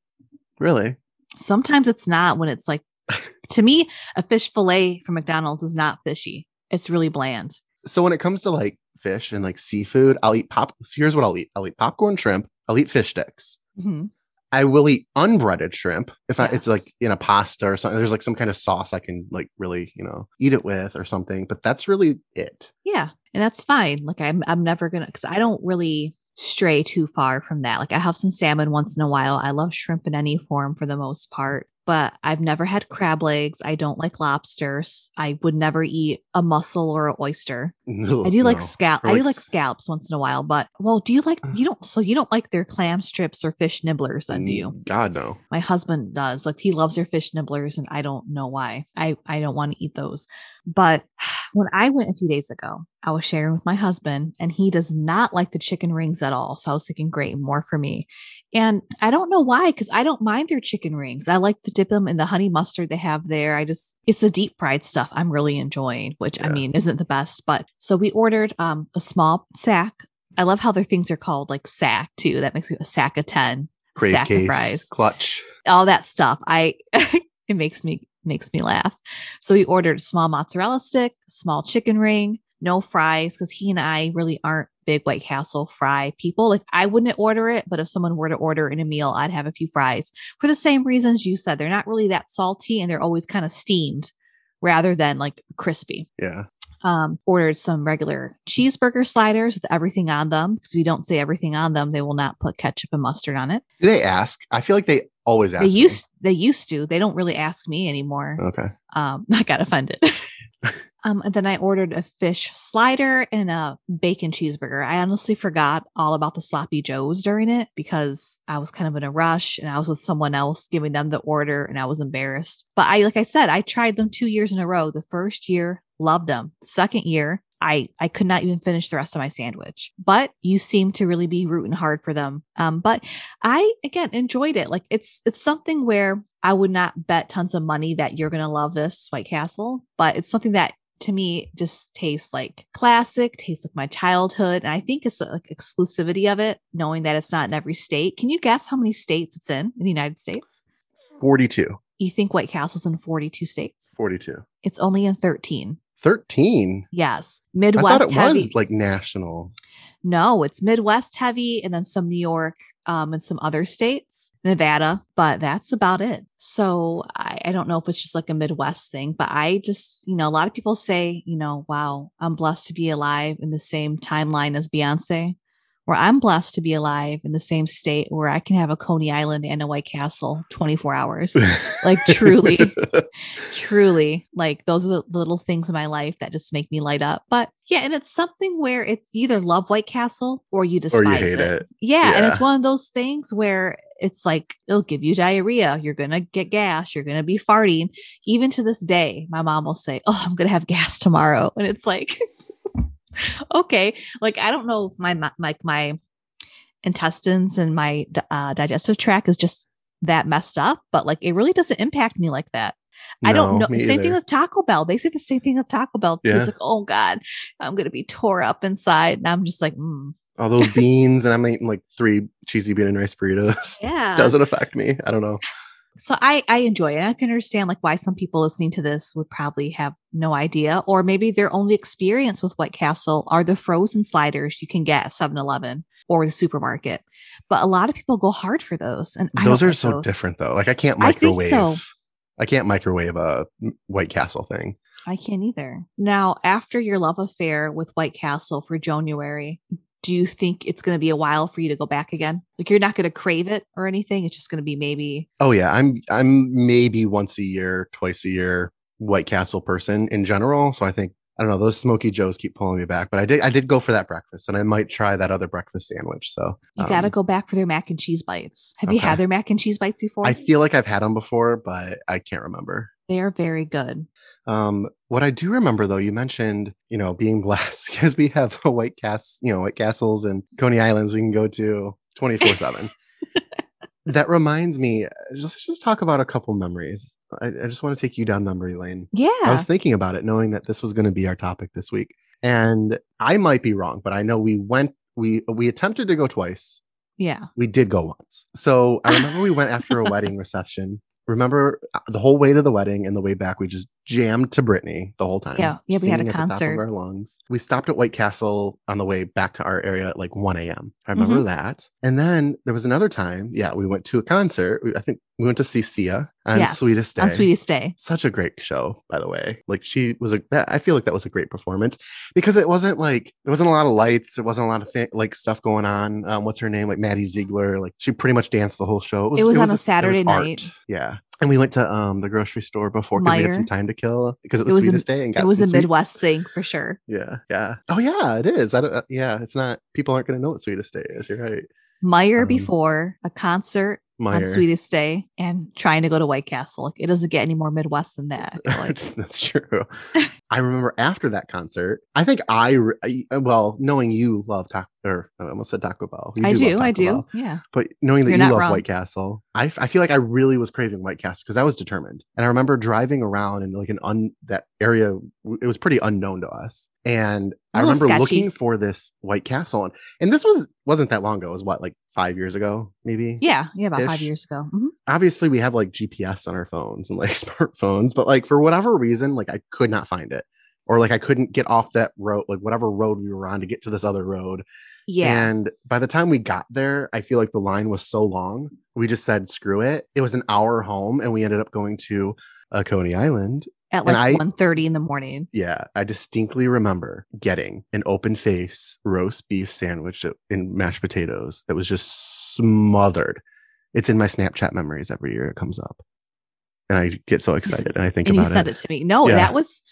really? Sometimes it's not when it's like, to me, a fish fillet from McDonald's is not fishy. It's really bland. So when it comes to like fish and like seafood, I'll eat pop. Here's what I'll eat: I'll eat popcorn shrimp. I'll eat fish sticks. Mhm. I will eat unbreaded shrimp if I, it's like in a pasta or something. There's like some kind of sauce I can like really, you know, eat it with or something. But that's really it. Yeah, and that's fine. Like I'm, I'm never gonna, because I don't really stray too far from that. Like I have some salmon once in a while. I love shrimp in any form for the most part, but I've never had crab legs. I don't like lobsters. I would never eat a mussel or an oyster. I do like No. scalp. I do like like scallops once in a while, but well, do you like you don't so you don't like their clam strips or fish nibblers then do you? Mm, God no. My husband does. Like he loves their fish nibblers and I don't know why. I I don't want to eat those. But when I went a few days ago, I was sharing with my husband and he does not like the chicken rings at all. So I was thinking great, more for me. And I don't know why cuz I don't mind their chicken rings. I like to dip them in the honey mustard they have there. I just it's the deep fried stuff I'm really enjoying, which I mean isn't the best, but so we ordered um a small sack. I love how their things are called like sack too. That makes it a sack of 10 Crave sack of fries clutch. all that stuff. I it makes me makes me laugh. So we ordered a small mozzarella stick, small chicken ring, no fries because he and I really aren't big White Castle fry people. Like I wouldn't order it, but if someone were to order in a meal, I'd have a few fries for the same reasons you said. They're not really that salty and they're always kind of steamed rather than like crispy Yeah. um, ordered some regular cheeseburger sliders with everything on them because you don't say everything on them, they will not put ketchup and mustard on it. Do they ask? I feel like they always ask. They me. used they used to. They don't really ask me anymore. Okay. Um, I got offended. um, and then I ordered a fish slider and a bacon cheeseburger. I honestly forgot all about the sloppy joes during it because I was kind of in a rush and I was with someone else giving them the order and I was embarrassed. But I like I said, I tried them two years in a row. The first year, loved them. The second year, I I could not even finish the rest of my sandwich. But you seem to really be rooting hard for them. Um, but I again enjoyed it. Like it's it's something where I would not bet tons of money that you're gonna love this White Castle, but it's something that to me just tastes like classic, tastes like my childhood, and I think it's the like exclusivity of it, knowing that it's not in every state. Can you guess how many states it's in in the United States? 42. You think White Castle's in 42 states? 42. It's only in 13. 13. Yes, Midwest I thought it heavy. was like national. No, it's Midwest heavy and then some New York um, and some other states, Nevada, but that's about it. So I, I don't know if it's just like a Midwest thing, but I just, you know, a lot of people say, you know, wow, I'm blessed to be alive in the same timeline as Beyonce, where I'm blessed to be alive in the same state where I can have a Coney Island and a White Castle 24 hours. Like, truly. truly like those are the little things in my life that just make me light up but yeah and it's something where it's either love white castle or you despise or you hate it. it. yeah and it's one of those things where it's like it'll give you diarrhea. You're gonna get gas. You're gonna be farting. Even to this day, my mom will say, "Oh, I'm gonna have gas tomorrow," and it's like, okay, like I don't know if my like my intestines and my uh, digestive tract is just that messed up, but like it really doesn't impact me like that. I don't know. Same either. thing with Taco Bell. They say the same thing with Taco Bell too. Yeah. It's like, oh God, I'm gonna be tore up inside. And I'm just like, mm. all those beans, and I'm eating like three cheesy bean and rice burritos. Yeah. Doesn't affect me. I don't know. So I I enjoy it. I can understand like why some people listening to this would probably have no idea, or maybe their only experience with White Castle are the frozen sliders you can get at 7-Eleven or the supermarket. But a lot of people go hard for those, and those are like so those. different though. Like I can't microwave. I, so. I can't microwave a White Castle thing. I can't either. Now, after your love affair with White Castle for January, do you think it's going to be a while for you to go back again? Like you're not going to crave it or anything. It's just going to be maybe. Oh yeah, I'm I'm maybe once a year, twice a year White Castle person in general. So I think I don't know. Those Smoky Joes keep pulling me back, but I did. I did go for that breakfast, and I might try that other breakfast sandwich. So you um, got to go back for their mac and cheese bites. Have okay. you had their mac and cheese bites before? I feel like I've had them before, but I can't remember. They are very good. Um, what I do remember, though, you mentioned, you know, being blessed because we have White Cast, you know, White Castles and Coney Islands we can go to twenty four seven. that reminds me just just talk about a couple memories. I, I, just want to take you down memory lane. Yeah i was thinking about it knowing that this was going to be our topic this week and i might be wrong but i know we went we we attempted to go twice. Yeah. We did go once. So i remember we went after a wedding reception remember uh, the whole way to the wedding and the way back we just jammed to Britney the whole time. Yeah, yeah, we had a concert. our lungs. We stopped at White Castle on the way back to our area at like 1 a.m. I remember mm-hmm. that. And then there was another time, yeah, we went to a concert. I think we went to see Sia on yes, Sweetest Day. On Sweetest Day. Such a great show, by the way. Like she was a, I feel like that was a great performance because it wasn't like, there wasn't a lot of lights. There wasn't a lot of like stuff going on. Um, what's her name? Like Maddie Ziegler. Like she pretty much danced the whole show. It was, it was, it was on a, a Saturday night. Art. Yeah. And we went to um the grocery store before because we had some time to kill because it was, it was sweetest a, day and got it was a sweet. Midwest thing for sure. Yeah, yeah. Oh yeah, it is. I don't. Uh, yeah, it's not. People aren't going to know what sweetest day is. You're right. Meijer um, before a concert Meijer. on Sweetest Day and trying to go to White Castle. Like, it doesn't get any more Midwest than that. Like. That's true. I remember after that concert, I think I, uh, well, knowing you love Taco, or I almost said Taco Bell. You I do, do I do. Bell, yeah. But knowing that You're you love wrong. White Castle, I, I feel like I really was craving White Castle because I was determined. And I remember driving around in like an un, that area, it was pretty unknown to us. And I remember sketchy. looking for this White Castle. And, and this was, wasn't that long ago. It was what, like five years ago, maybe? Yeah. Yeah. About five years ago. Mm-hmm. Obviously, we have like GPS on our phones and like smartphones, but like for whatever reason, like I could not find it or like I couldn't get off that road, like whatever road we were on to get to this other road. Yeah. And by the time we got there, I feel like the line was so long. We just said, screw it. It was an hour home and we ended up going to uh, Coney Island. At like 1.30 in the morning. Yeah. I distinctly remember getting an open face roast beef sandwich in mashed potatoes that was just smothered. It's in my Snapchat memories every year it comes up. And I get so excited and I think and about you said it. it to me. No, yeah. that was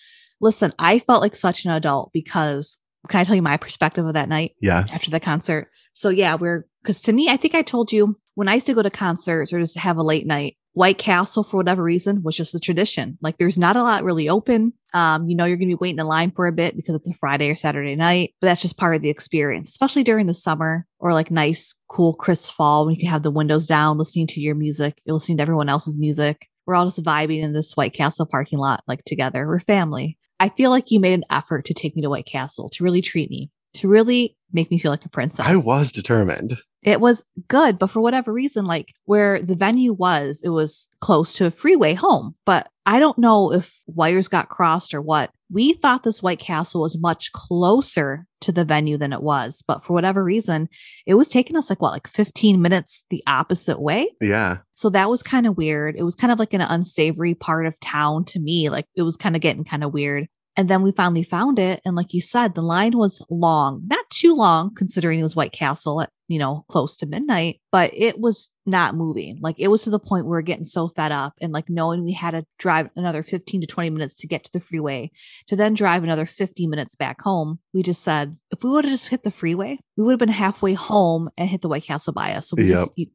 listen, I felt like such an adult because can I tell you my perspective of that night? Yes. After the concert. So yeah, we're because to me, I think I told you when I used to go to concerts or just have a late night, White Castle for whatever reason was just the tradition. Like there's not a lot really open. Um, you know, you're gonna be waiting in line for a bit because it's a Friday or Saturday night, but that's just part of the experience, especially during the summer or like nice, cool, crisp fall when you can have the windows down, listening to your music, you're listening to everyone else's music. We're all just vibing in this White Castle parking lot, like together. We're family. I feel like you made an effort to take me to White Castle to really treat me, to really make me feel like a princess. I was determined. It was good, but for whatever reason, like where the venue was, it was close to a freeway home. But I don't know if wires got crossed or what. We thought this White Castle was much closer to the venue than it was, but for whatever reason, it was taking us like what, like 15 minutes the opposite way. Yeah. So that was kind of weird. It was kind of like an unsavory part of town to me. Like it was kind of getting kind of weird. And then we finally found it. And like you said, the line was long, not too long considering it was White Castle at, you know, close to midnight, but it was not moving. Like it was to the point where we are getting so fed up and like knowing we had to drive another 15 to 20 minutes to get to the freeway to then drive another 50 minutes back home. We just said, if we would have just hit the freeway, we would have been halfway home and hit the White Castle by us. So we yep. just,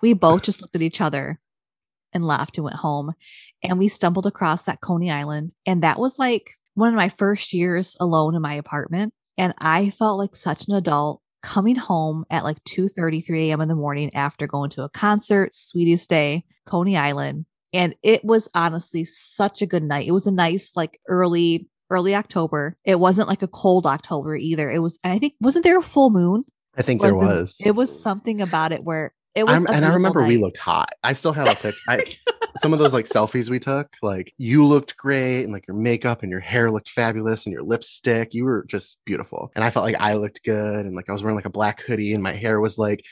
We both just looked at each other and laughed and went home. And we stumbled across that Coney Island. And that was like one of my first years alone in my apartment. And I felt like such an adult coming home at like 2 33 a.m. in the morning after going to a concert, sweetest day, Coney Island. And it was honestly such a good night. It was a nice, like early, early October. It wasn't like a cold October either. It was, and I think, wasn't there a full moon? I think there the- was. It was something about it where it was. And I beautiful remember we looked hot. I still have a picture. I, some of those like selfies we took, like you looked great, and like your makeup and your hair looked fabulous, and your lipstick, you were just beautiful. And I felt like I looked good, and like I was wearing like a black hoodie, and my hair was like,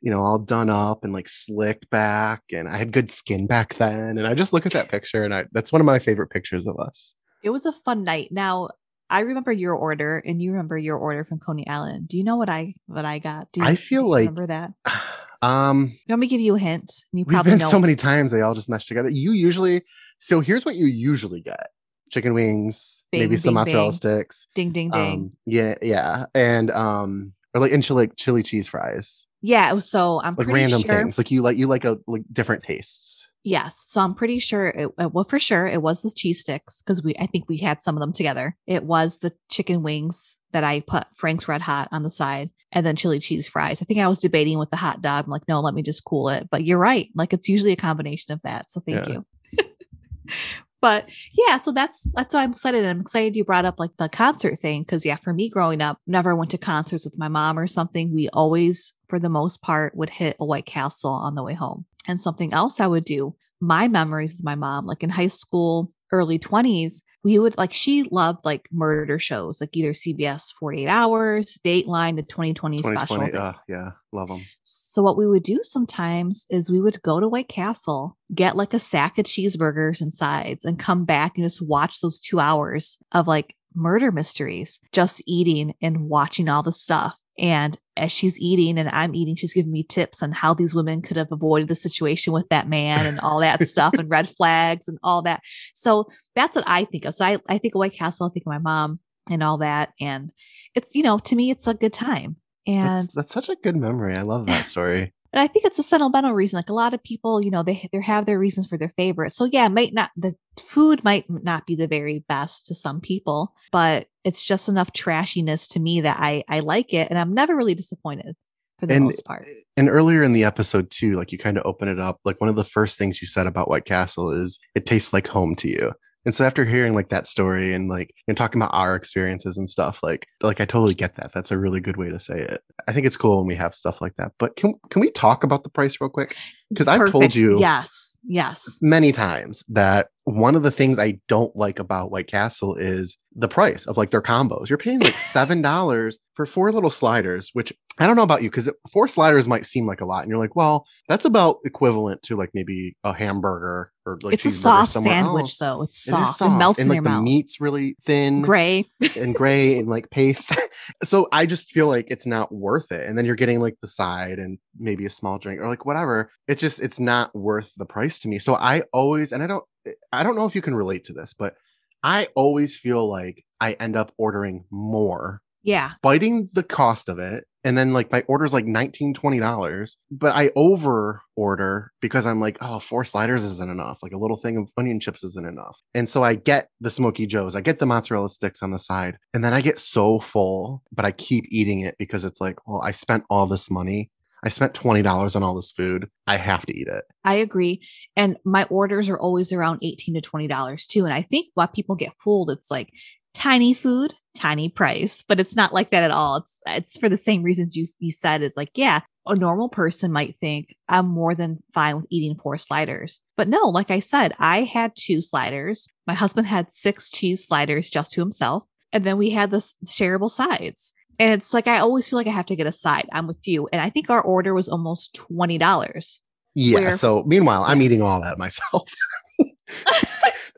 you know, all done up and like slicked back, and I had good skin back then. And I just look at that picture, and I that's one of my favorite pictures of us. It was a fun night. Now I remember your order, and you remember your order from Coney Island. Do you know what I what I got? Do you, I feel do like- remember that. Um, Let me give you a hint. You We've probably been know. so many times they all just mesh together. You usually so here's what you usually get: chicken wings, maybe Bing, some bing, mozzarella bing. sticks. ding ding ding. Um, yeah, yeah, and um, or like and chili chili cheese fries, yeah. So I'm like pretty random sure. things. Like you like you like a like different tastes. Yes. So I'm pretty sure it uh, well for sure it was the cheese sticks because we I think we had some of them together. It was the chicken wings that I put Frank's Red Hot on the side and then chili cheese fries. I think I was debating with the hot dog. I'm like, no, let me just cool it. But you're right. Like it's usually a combination of that. So thank Yeah. you. but yeah, so that's that's why I'm excited. I'm excited you brought up like the concert thing because yeah, for me growing up, never went to concerts with my mom or something. We always, for the most part, would hit a White Castle on the way home. And something else I would do, my memories with my mom, like in high school, early 20s, we would like she loved like murder shows, like either CBS 48 Hours, Dateline, the 2020, 2020, specials. uh, yeah, love them. So what we would do sometimes is we would go to White Castle, get like a sack of cheeseburgers and sides, and come back and just watch those two hours of like murder mysteries, just eating and watching all the stuff. And as she's eating and I'm eating, she's giving me tips on how these women could have avoided the situation with that man and all that stuff and red flags and all that. So that's what I think of. So I, I think of White Castle, I think of my mom and all that. And it's, you know, to me, it's a good time. And That's, that's such a good memory. I love that story. And I think it's a sentimental reason. Like a lot of people, you know, they they have their reasons for their favorite. So yeah, might not the food might not be the very best to some people, but it's just enough trashiness to me that I I like it, and I'm never really disappointed for the And- most part. And earlier in the episode too, like you kind of open it up. Like one of the first things you said about White Castle is it tastes like home to you. And so after hearing like that story and like and talking about our experiences and stuff, like like I totally get that. That's a really good way to say it. I think it's cool when we have stuff like that. But can can we talk about the price real quick? Because I've told you yes, yes, many times that one of the things I don't like about White Castle is the price of like their combos. You're paying like seven dollars for four little sliders, which I don't know about you because four sliders might seem like a lot, and you're like, well, that's about equivalent to like maybe a hamburger or like it's a soft sandwich, else. though. It's It is soft. It, melts and in like your the mouth. meat's really thin Gray. and gray and like paste. so I just feel like it's not worth it. And then you're getting like the side and maybe a small drink or like whatever. It's just it's not worth the price to me. So I always and I don't I don't know if you can relate to this, but I always feel like I end up ordering more, Yeah, biting the cost of it. And then like my order's like 19 dollars, but I over order because I'm like, oh, four sliders isn't enough. Like a little thing of onion chips isn't enough. And so I get the smoky joes, I get the mozzarella sticks on the side, and then I get so full, but I keep eating it because it's like, well, I spent all this money. I spent $20 on all this food. I have to eat it. I agree. And my orders are always around 18 to $20 too. And I think why people get fooled, it's like tiny food, tiny price, but it's not like that at all. It's it's for the same reasons you you said. It's like, yeah, a normal person might think I'm more than fine with eating four sliders. But no, like I said, I had two sliders. My husband had six cheese sliders just to himself. And then we had the shareable sides. And it's like I always feel like I have to get a side. I'm with you. And I think our order was almost twenty dollars. Yeah. Where- so meanwhile, I'm eating all that myself.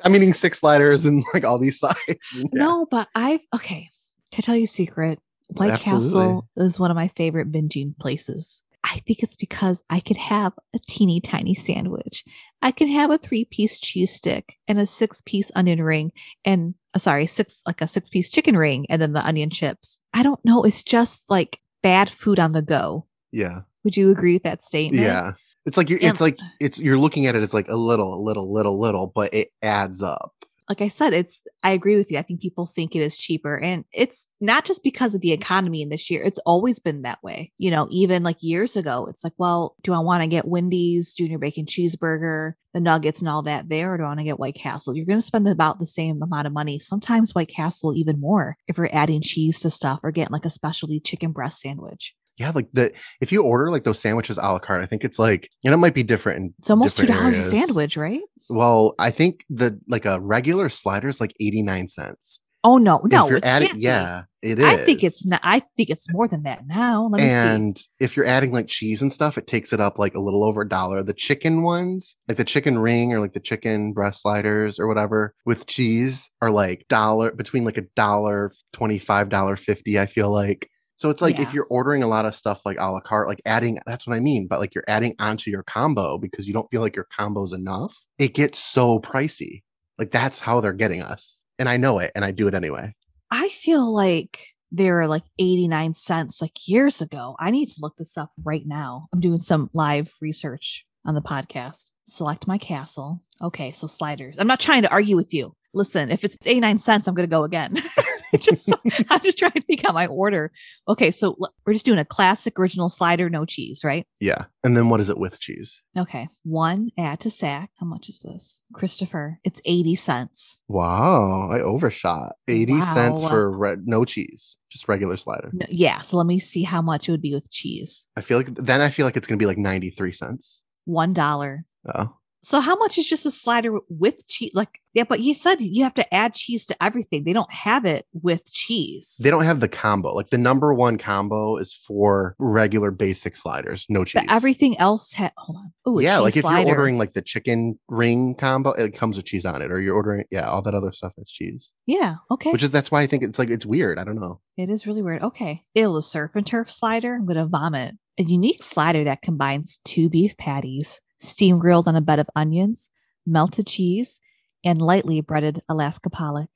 I'm eating six sliders and like all these sides. yeah. No, but I've okay. Can I tell you a secret? White Absolutely. Castle is one of my favorite binging places. I think it's because I could have a teeny tiny sandwich. I can have a three piece cheese stick and a six piece onion ring and uh, sorry, six like a six piece chicken ring and then the onion chips. I don't know. It's just like bad food on the go. Yeah. Would you agree with that statement? Yeah. It's like you And- it's like it's you're looking at it as like a little, a little, little, little, but it adds up. Like I said, it's I agree with you. I think people think it is cheaper. And it's not just because of the economy in this year. It's always been that way. You know, even like years ago, it's like, well, do I want to get Wendy's junior bacon cheeseburger, the nuggets and all that there, or do I want to get White Castle? You're gonna spend about the same amount of money. Sometimes White Castle even more if you're adding cheese to stuff or getting like a specialty chicken breast sandwich. Yeah, like the if you order like those sandwiches a la carte, I think it's like and it might be different It's almost two dollars a sandwich, right? Well, I think the like a regular slider is like 89 cents. Oh no, no, if you're it adding, yeah, it is. I think it's not. I think it's more than that now. Let me see. and if you're adding like cheese and stuff, it takes it up like a little over a dollar. The chicken ones, like the chicken ring or like the chicken breast sliders or whatever with cheese are like dollar between like a dollar twenty five, dollar fifty, I feel like. So it's like if you're ordering a lot of stuff like a la carte, like adding that's what I mean, but like you're adding onto your combo because you don't feel like your combo's enough, it gets so pricey. Like that's how they're getting us. And I know it and I do it anyway. I feel like they were like 89 cents like years ago. I need to look this up right now. I'm doing some live research on the podcast. Select my castle. Okay, so sliders. I'm not trying to argue with you. Listen, if it's 89 cents, I'm going to go again. just I'm just trying to think out my order. Okay, so we're just doing a classic original slider, no cheese, right? Yeah. And then what is it with cheese? Okay, one add to sack. How much is this? Christopher, it's 80 cents. Wow, I overshot. 80 cents for re- no cheese, just regular slider. No, yeah, so let me see how much it would be with cheese. I feel like then I feel like it's going to be like 93 cents. One dollar. Oh. So how much is just a slider with cheese? Like, yeah, but you said you have to add cheese to everything. They don't have it with cheese. They don't have the combo. Like the number one combo is for regular basic sliders, no cheese. but everything else had. Hold on. Oh, yeah, like if slider. you're ordering like the chicken ring combo, it comes with cheese on it. Or you're ordering, yeah, all that other stuff has cheese. Yeah. Okay. Which is that's why I think it's like it's weird. I don't know. it is really weird. Okay. Ew, the surf and turf slider. I'm gonna vomit. A unique slider that combines two beef patties, steam grilled on a bed of onions, melted cheese, and lightly breaded Alaska pollock.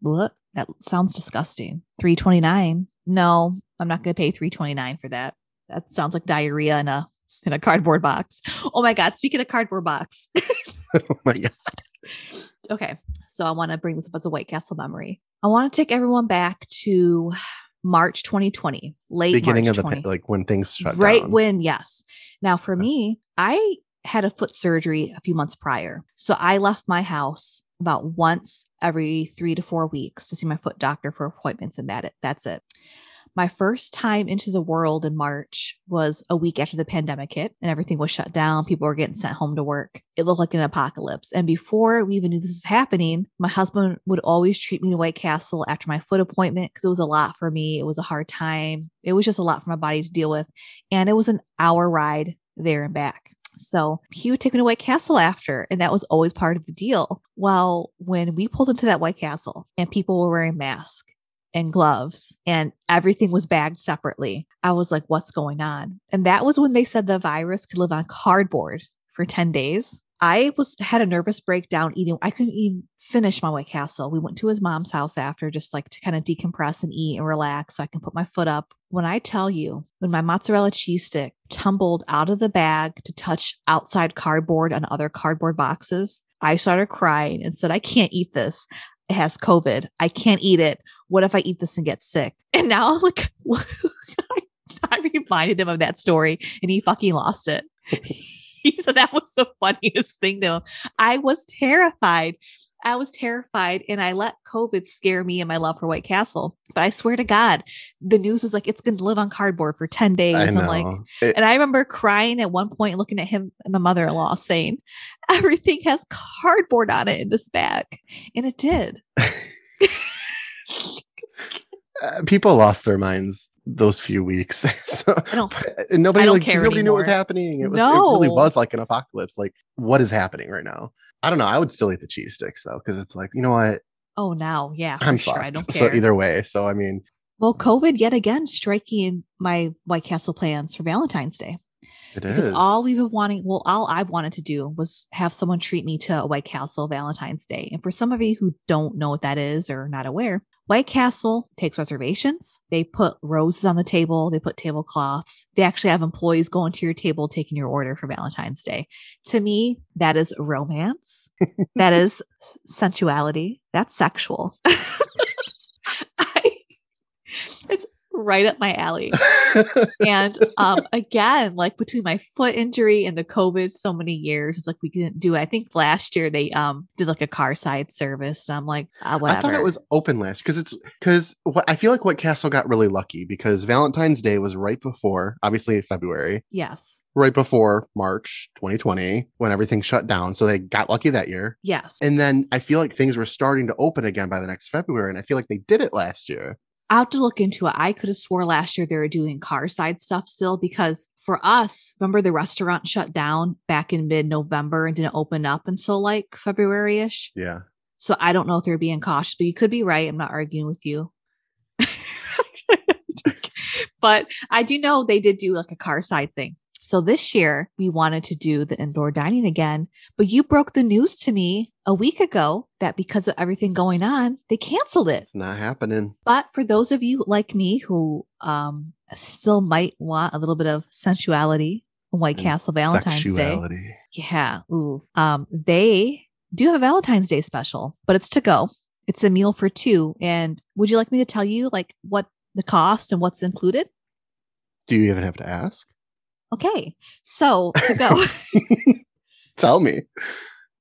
What? That sounds disgusting. Three twenty nine. No, I'm not gonna pay three twenty nine for that. That sounds like diarrhea in a in a cardboard box. Oh my god! Speaking of cardboard box, oh my god. okay. So I want to bring this up as a White Castle memory. I want to take everyone back to March 2020, late Beginning March of the 20 like when things shut down. right down. when yes now for me i had a foot surgery a few months prior. So i left my house about once every three to four weeks to see my foot doctor for appointments and that it that's it. My first time into the world in march was a week after the pandemic hit and everything was shut down. People were getting sent home to work. It looked like an apocalypse. And before we even knew this was happening my husband would always treat me to white castle after my foot appointment because it was a lot for me. It was a hard time. It was just a lot for my body to deal with. And it was an hour ride there and back. So he would take me to White Castle after, and that was always part of the deal. Well, when we pulled into that White Castle and people were wearing masks and gloves and everything was bagged separately, I was like, what's going on? And that was when they said the virus could live on cardboard for 10 days. I was had a nervous breakdown eating. I couldn't even finish my White Castle. We went to his mom's house after just like to kind of decompress and eat and relax so I can put my foot up. When I tell you, when my mozzarella cheese stick tumbled out of the bag to touch outside cardboard and other cardboard boxes, I started crying and said, I can't eat this. It has COVID. I can't eat it. What if I eat this and get sick? And now, like, I reminded him of that story and he fucking lost it. he said that was the funniest thing though. I was terrified. I was terrified and I let COVID scare me and my love for White Castle. But I swear to God, the news was like, it's going to live on cardboard for 10 days. I I'm like, It- and I remember crying at one point, looking at him and my mother in law saying, everything has cardboard on it in this bag. And it did. uh, people lost their minds those few weeks. so I don't, nobody like nobody knew what was happening. It was it really was like an apocalypse. Like what is happening right now? I don't know. I would still eat the cheese sticks though, because it's like, you know what? oh, now, yeah, I'm sure. fucked. I don't care. So either way. So I mean, well, COVID yet again striking my White Castle plans for Valentine's Day. it because is. all we've been wanting well all i've wanted to do was have someone treat me to a white castle valentine's day and for some of you who don't know what that is or not aware White Castle takes reservations. They put roses on the table. They put tablecloths. They actually have employees going to your table taking your order for Valentine's Day. To me, that is romance. that is sensuality. That's sexual. Right up my alley. and um, again, like between my foot injury and the COVID, so many years, it's like we didn't do. It. I think last year they um did like a car side service. I'm like, uh, whatever. I thought it was open last because it's because what I feel like what Castle got really lucky because Valentine's Day was right before, obviously February, yes, right before March 2020 when everything shut down. So they got lucky that year. yes. And then I feel like things were starting to open again by the next February. And I feel like they did it last year. I'll have to look into it. I could have swore last year they were doing car side stuff still because for us, remember the restaurant shut down back in mid November and didn't open up until like February ish. Yeah. So I don't know if they're being cautious, but you could be right. I'm not arguing with you. but I do know they did do like a car side thing. So this year we wanted to do the indoor dining again, but you broke the news to me a week ago that because of everything going on, they canceled it. It's not happening. But for those of you like me who um still might want a little bit of sensuality on White and Castle Valentine's Day. sexuality. Yeah. Ooh. Um, they do have a Valentine's Day special, but it's to go. It's a meal for two. And would you like me to tell you like what the cost and what's included? Do you even have to ask? Okay. So to go, Tell me.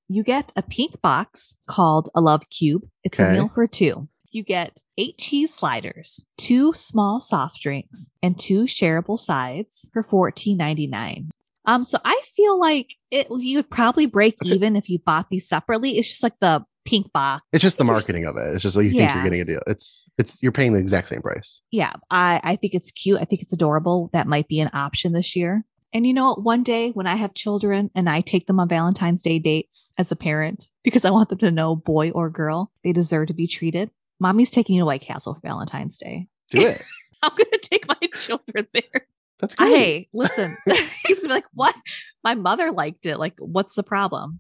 you get a pink box called a love cube. It's a meal for two. You get eight cheese sliders, two small soft drinks, and two shareable sides for $14.99. Um, so I feel like it you would probably break even if you bought these separately. It's just like the pink box. It's just the marketing of it. It's just like you think you're getting a deal. It's it's you're paying the exact same price. Yeah, I, I think it's cute. I think it's adorable. That might be an option this year. And you know what? One day when I have children and I take them on Valentine's Day dates as a parent, because I want them to know boy or girl, they deserve to be treated. Mommy's taking you to White Castle for Valentine's Day. Do it. I'm going to take my children there. That's great. Hey, listen, he's going to be like, what? My mother liked it. Like, what's the problem?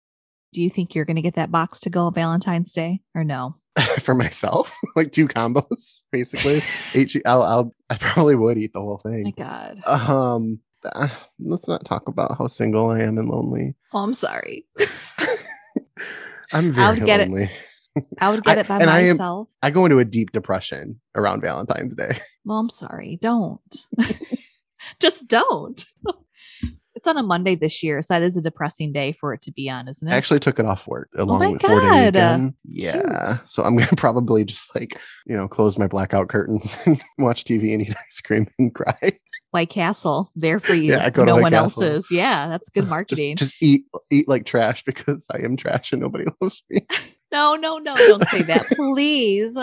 Do you think you're going to get that box to go on Valentine's Day or no? For myself, like two combos, basically. H- I'll, I'll, I probably would eat the whole Oh my thing. God. Um, uh, let's not talk about how single I am and lonely. Oh, I'm sorry. I'm very I would get it. lonely. I would get I- it by and I am- myself. I go into a deep depression around Valentine's Day. Well, I'm sorry. Don't. Just don't. It's on a Monday this year, so that is a depressing day for it to be on, isn't it? I actually took it off work along my with four day God. weekend. Yeah. So I'm gonna probably just like, you know, close my blackout curtains and watch TV and eat ice cream and cry. White Castle, there for you. Yeah, go to no White one Castle. else is. Yeah, that's good Just, marketing. just eat eat like trash because I am trash and nobody loves me. no, no, no, don't say that, please.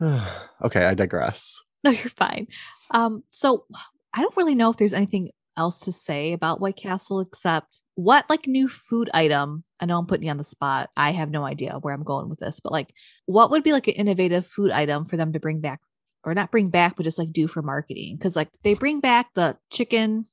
okay, I digress. No, you're fine. Um, so I don't really know if there's anything else to say about White Castle except what like new food item. I know I'm putting you on the spot. I have no idea where I'm going with this, but like what would be like an innovative food item for them to bring back or not bring back, but just like do for marketing? Because like they bring back the chicken,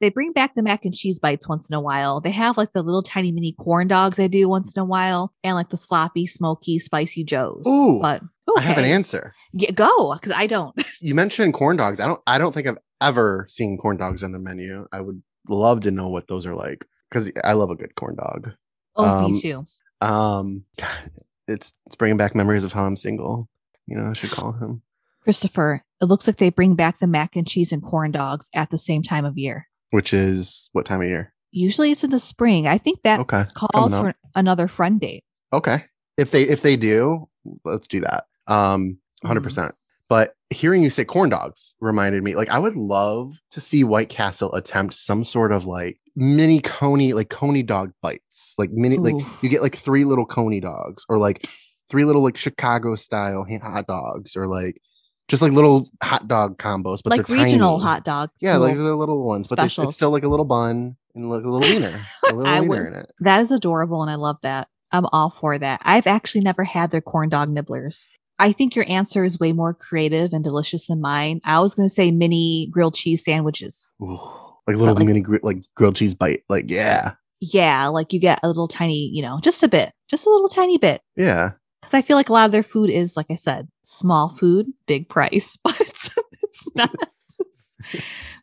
they bring back the mac and cheese bites once in a while. They have like the little tiny mini corn dogs they do once in a while, and like the sloppy, smoky, spicy joes. Ooh, but I have an answer. Yeah, go because I don't. You mentioned corn dogs. I don't I don't think I've ever seen corn dogs on the menu. I would love to know what those are like because I love a good corn dog. Oh, Um, me too. Um, it's it's bringing back memories of how I'm single. You know, I should call him. Christopher, it looks like they bring back the mac and cheese and corn dogs at the same time of year. Which is what time of year? Usually it's in the spring. I think that Okay, calls for another friend date. Okay, if they if they do, let's do that. Um, hundred Mhm. percent. But hearing you say corn dogs reminded me, like, I would love to see White Castle attempt some sort of like mini coney, like coney dog bites, like mini, like you get like three little coney dogs, or like three little like Chicago style hot dogs, or like just like little hot dog combos, but like regional tiny. hot dog. Yeah, like they're little ones, but they, it's still like a little bun and like a little wiener, a little I wiener would- in it. that is adorable and I love that. I'm all for that. I've actually never had their corn dog nibblers. I think your answer is way more creative and delicious than mine. I was going to say mini grilled cheese sandwiches. Ooh, like little like- mini gri- like grilled cheese bite. Like yeah, Yeah, like you get a little tiny, you know, just a bit, just a little tiny bit. yeah. Because I feel like a lot of their food is, like I said, small food, big price, but it's not.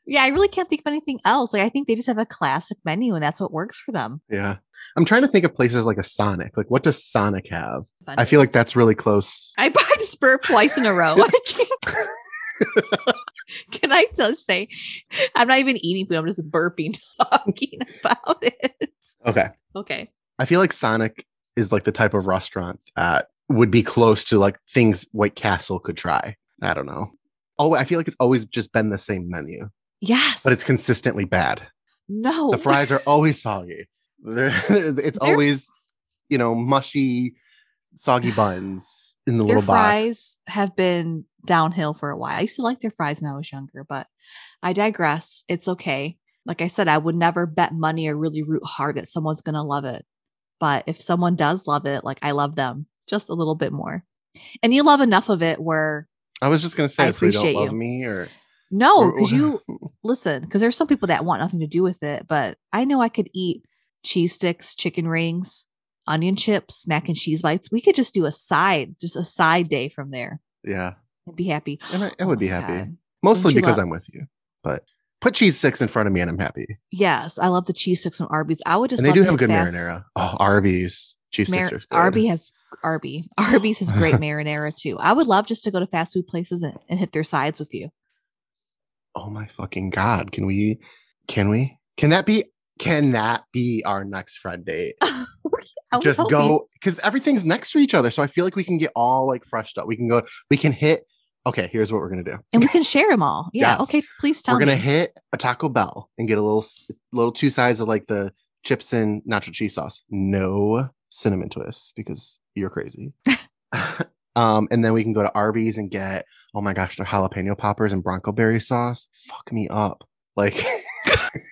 Yeah, I really can't think of anything else. Like I think they just have a classic menu, and that's what works for them. Yeah. I'm trying to think of places like a Sonic. Like, what does Sonic have? I feel like that's really close. I I just burped twice in a row. I. Can I just say, I'm not even eating food. I'm just burping talking about it. Okay. Okay. I feel like Sonic is like the type of restaurant that would be close to like things White Castle could try. I don't know. Oh, I feel like it's always just been the same menu, Yes. but it's consistently bad. no. The fries are always soggy. They're, it's They're- always, you know, mushy, soggy buns in the little box. fries have been downhill for a while. I used to like their fries when I was younger, but I digress. It's okay. Like I said, I would never bet money or really root hard that someone's going to love it. But if someone does love it, like I love them just a little bit more. And you love enough of it where I was just gonna say, I so you don't appreciate love you. me, or no, because you listen, because there's some people that want nothing to do with it, but I know I could eat cheese sticks, chicken rings, onion chips, mac and cheese bites. We could just do a side, just a side day from there yeah, and be happy. and I, I Oh would be oh happy God. mostly because love- I'm with you. But put cheese sticks in front of me, and I'm happy. Yes, I love the cheese sticks from Arby's. I would just and they do have good fast- marinara. Oh, Arby's cheese Mar- sticks are good. Arby has Arby. Arby's has great marinara too. I would love just to go to fast food places and, and hit their sides with you. Oh my fucking god! Can we? Can we? Can that be? Can that be our next friend date? Just hoping- go because everything's next to each other, so I feel like we can get all like freshed up. We can go. We can hit. Okay, here's what we're gonna do. and we can share them all. Yeah. Yes. Okay. Please tell we're gonna hit a Taco Bell and get a little, little two sides of like the chips and nacho cheese sauce. No cinnamon twists because you're crazy. um, and then we can go to Arby's and get oh my gosh, their jalapeno poppers and Bronco berry sauce. Fuck me up, like.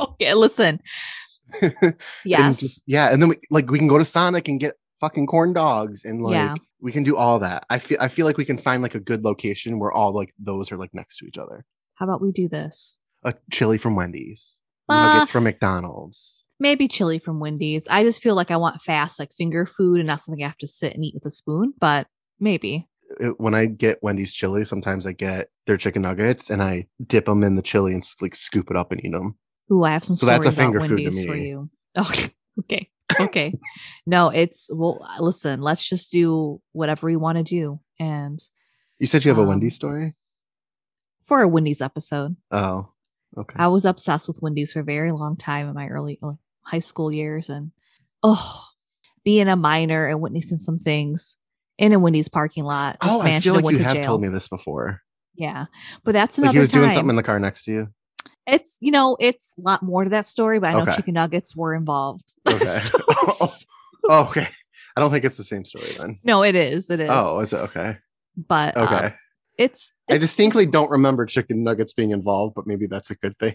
Okay. Listen. and Yes. just- yeah, and then we like we can go to Sonic and get fucking corn dogs and like Yeah. we can do all that. I feel I feel like we can find like a good location where all like those are like next to each other. How about we do this? A chili from Wendy's, Uh, nuggets from McDonald's. Maybe chili from Wendy's. I just feel like I want fast, like finger food and not something I have to sit and eat with a spoon, but maybe. it- when I get Wendy's chili, sometimes I get their chicken nuggets and I dip them in the chili and like scoop it up and eat them. Ooh, I have some So that's a finger food to Wendy's for me. you. Okay. Okay. Okay. no, it's well, listen, let's just do whatever we want to do. And You said you have a Um, Wendy's story? for a Wendy's episode, Oh, okay. I was obsessed with Wendy's for a very long time in my early uh, high school years. And oh, being a minor and witnessing some things in a Wendy's parking lot. oh, I feel like you to have jail. told me this before. Yeah. But that's Like another he was time. doing something in the car next to you. it's you know, it's a lot more to that story, but I know Okay. chicken nuggets were involved. Okay. So it's- Oh, okay. I don't think it's the same story then. no, it is. It is. Oh, is it okay? but um, Okay. it's, I distinctly don't remember chicken nuggets being involved, but maybe that's a good thing.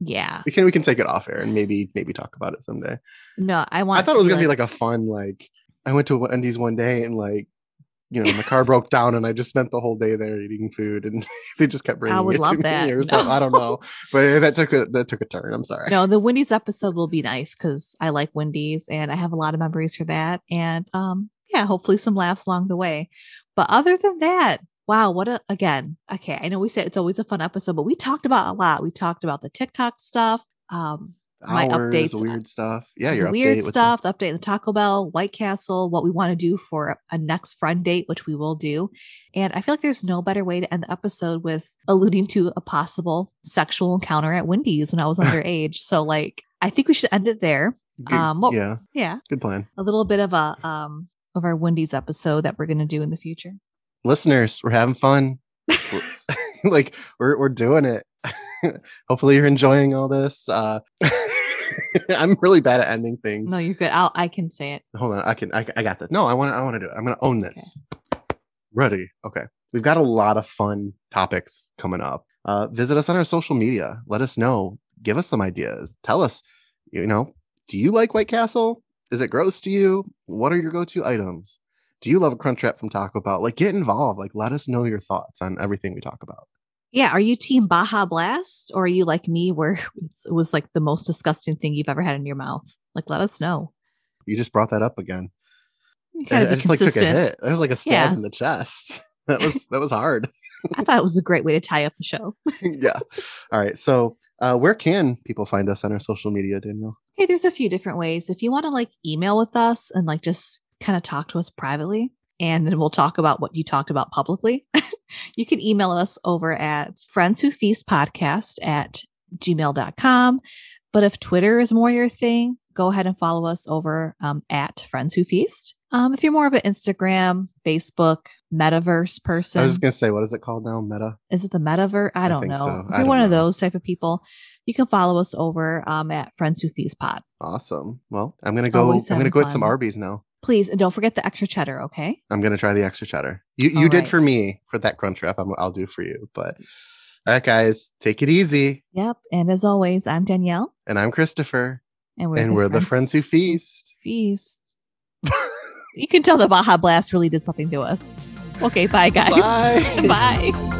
Yeah. We can we can take it off air and maybe maybe talk about it someday. No, I want. I thought it was gonna be like a fun like I went to Wendy's one day and like you know my car broke down and I just spent the whole day there eating food and they just kept bringing would it love to that. me or something. I don't know, but that took a that took a turn. I'm sorry. no. The Wendy's episode will be nice because I like Wendy's and I have a lot of memories for that. And um, yeah, hopefully some laughs along the way. But other than that, wow, what a again. Okay, I know we said it's always a fun episode, but we talked about a lot. We talked about the TikTok stuff. Um, my updates, weird stuff. Yeah, your weird update stuff, the update of the Taco Bell, White Castle, what we want to do for a next friend date, which we will do. And I feel like there's no better way to end the episode with alluding to a possible sexual encounter at Wendy's when I was underage. So like I think we should end it there. Good- um, what- yeah, Yeah. good plan. A little bit of a um of our Wendy's episode that we're gonna do in the future. Listeners, we're having fun. We're- like we're we're doing it. Hopefully you're enjoying all this. Uh I'm really bad at ending things. No, you're good. I'll I can say it. hold on. I can i, I got this. No i want to i want to do it. I'm gonna own this. Ready. Okay. We've got a lot of fun topics coming up. Uh visit us on our social media. Let us know. Give us some ideas. Tell us you know do you like white castle? Is it gross to you? What are your go-to items do you love a crunch wrap from taco bell like get involved like let us know your thoughts on everything we talk about Yeah, are you team Baja Blast or are you like me where it was like the most disgusting thing you've ever had in your mouth? Like let us know. you just brought that up again I, I just like took a hit. That was like a stab Yeah. in the chest. That was that was hard. I thought it was a great way to tie up the show. yeah. All right. So uh, where can people find us on our social media, Danielle? Hey, there's a few different ways. If you want to like email with us and like just kind of talk to us privately, and then we'll talk about what you talked about publicly, you can email us over at friends who feast podcast at gmail.com. But if Twitter is more your thing, go ahead and follow us over um, at friends who feast. Um, if you're more of an Instagram, Facebook, metaverse person, I was just gonna say, what is it called now? Meta. is it the metaverse? I I don't think know. so. If you're don't one of those type of people, you can follow us over um, at Friends Who Feast Pod. Awesome. Well, I'm gonna go. Always I'm gonna go get some fun. Arby's now. Please, and don't forget the extra cheddar, okay? I'm gonna try the extra cheddar. You you All did right. for me for that crunch wrap. I'm, I'll do for you. But all right, guys, take it easy. Yep. And as always, I'm Danielle, And I'm Christopher, and we're, and we're the friends who feast. feast. you can tell the Baja Blast really did something to us. Okay, bye, guys. Bye. bye.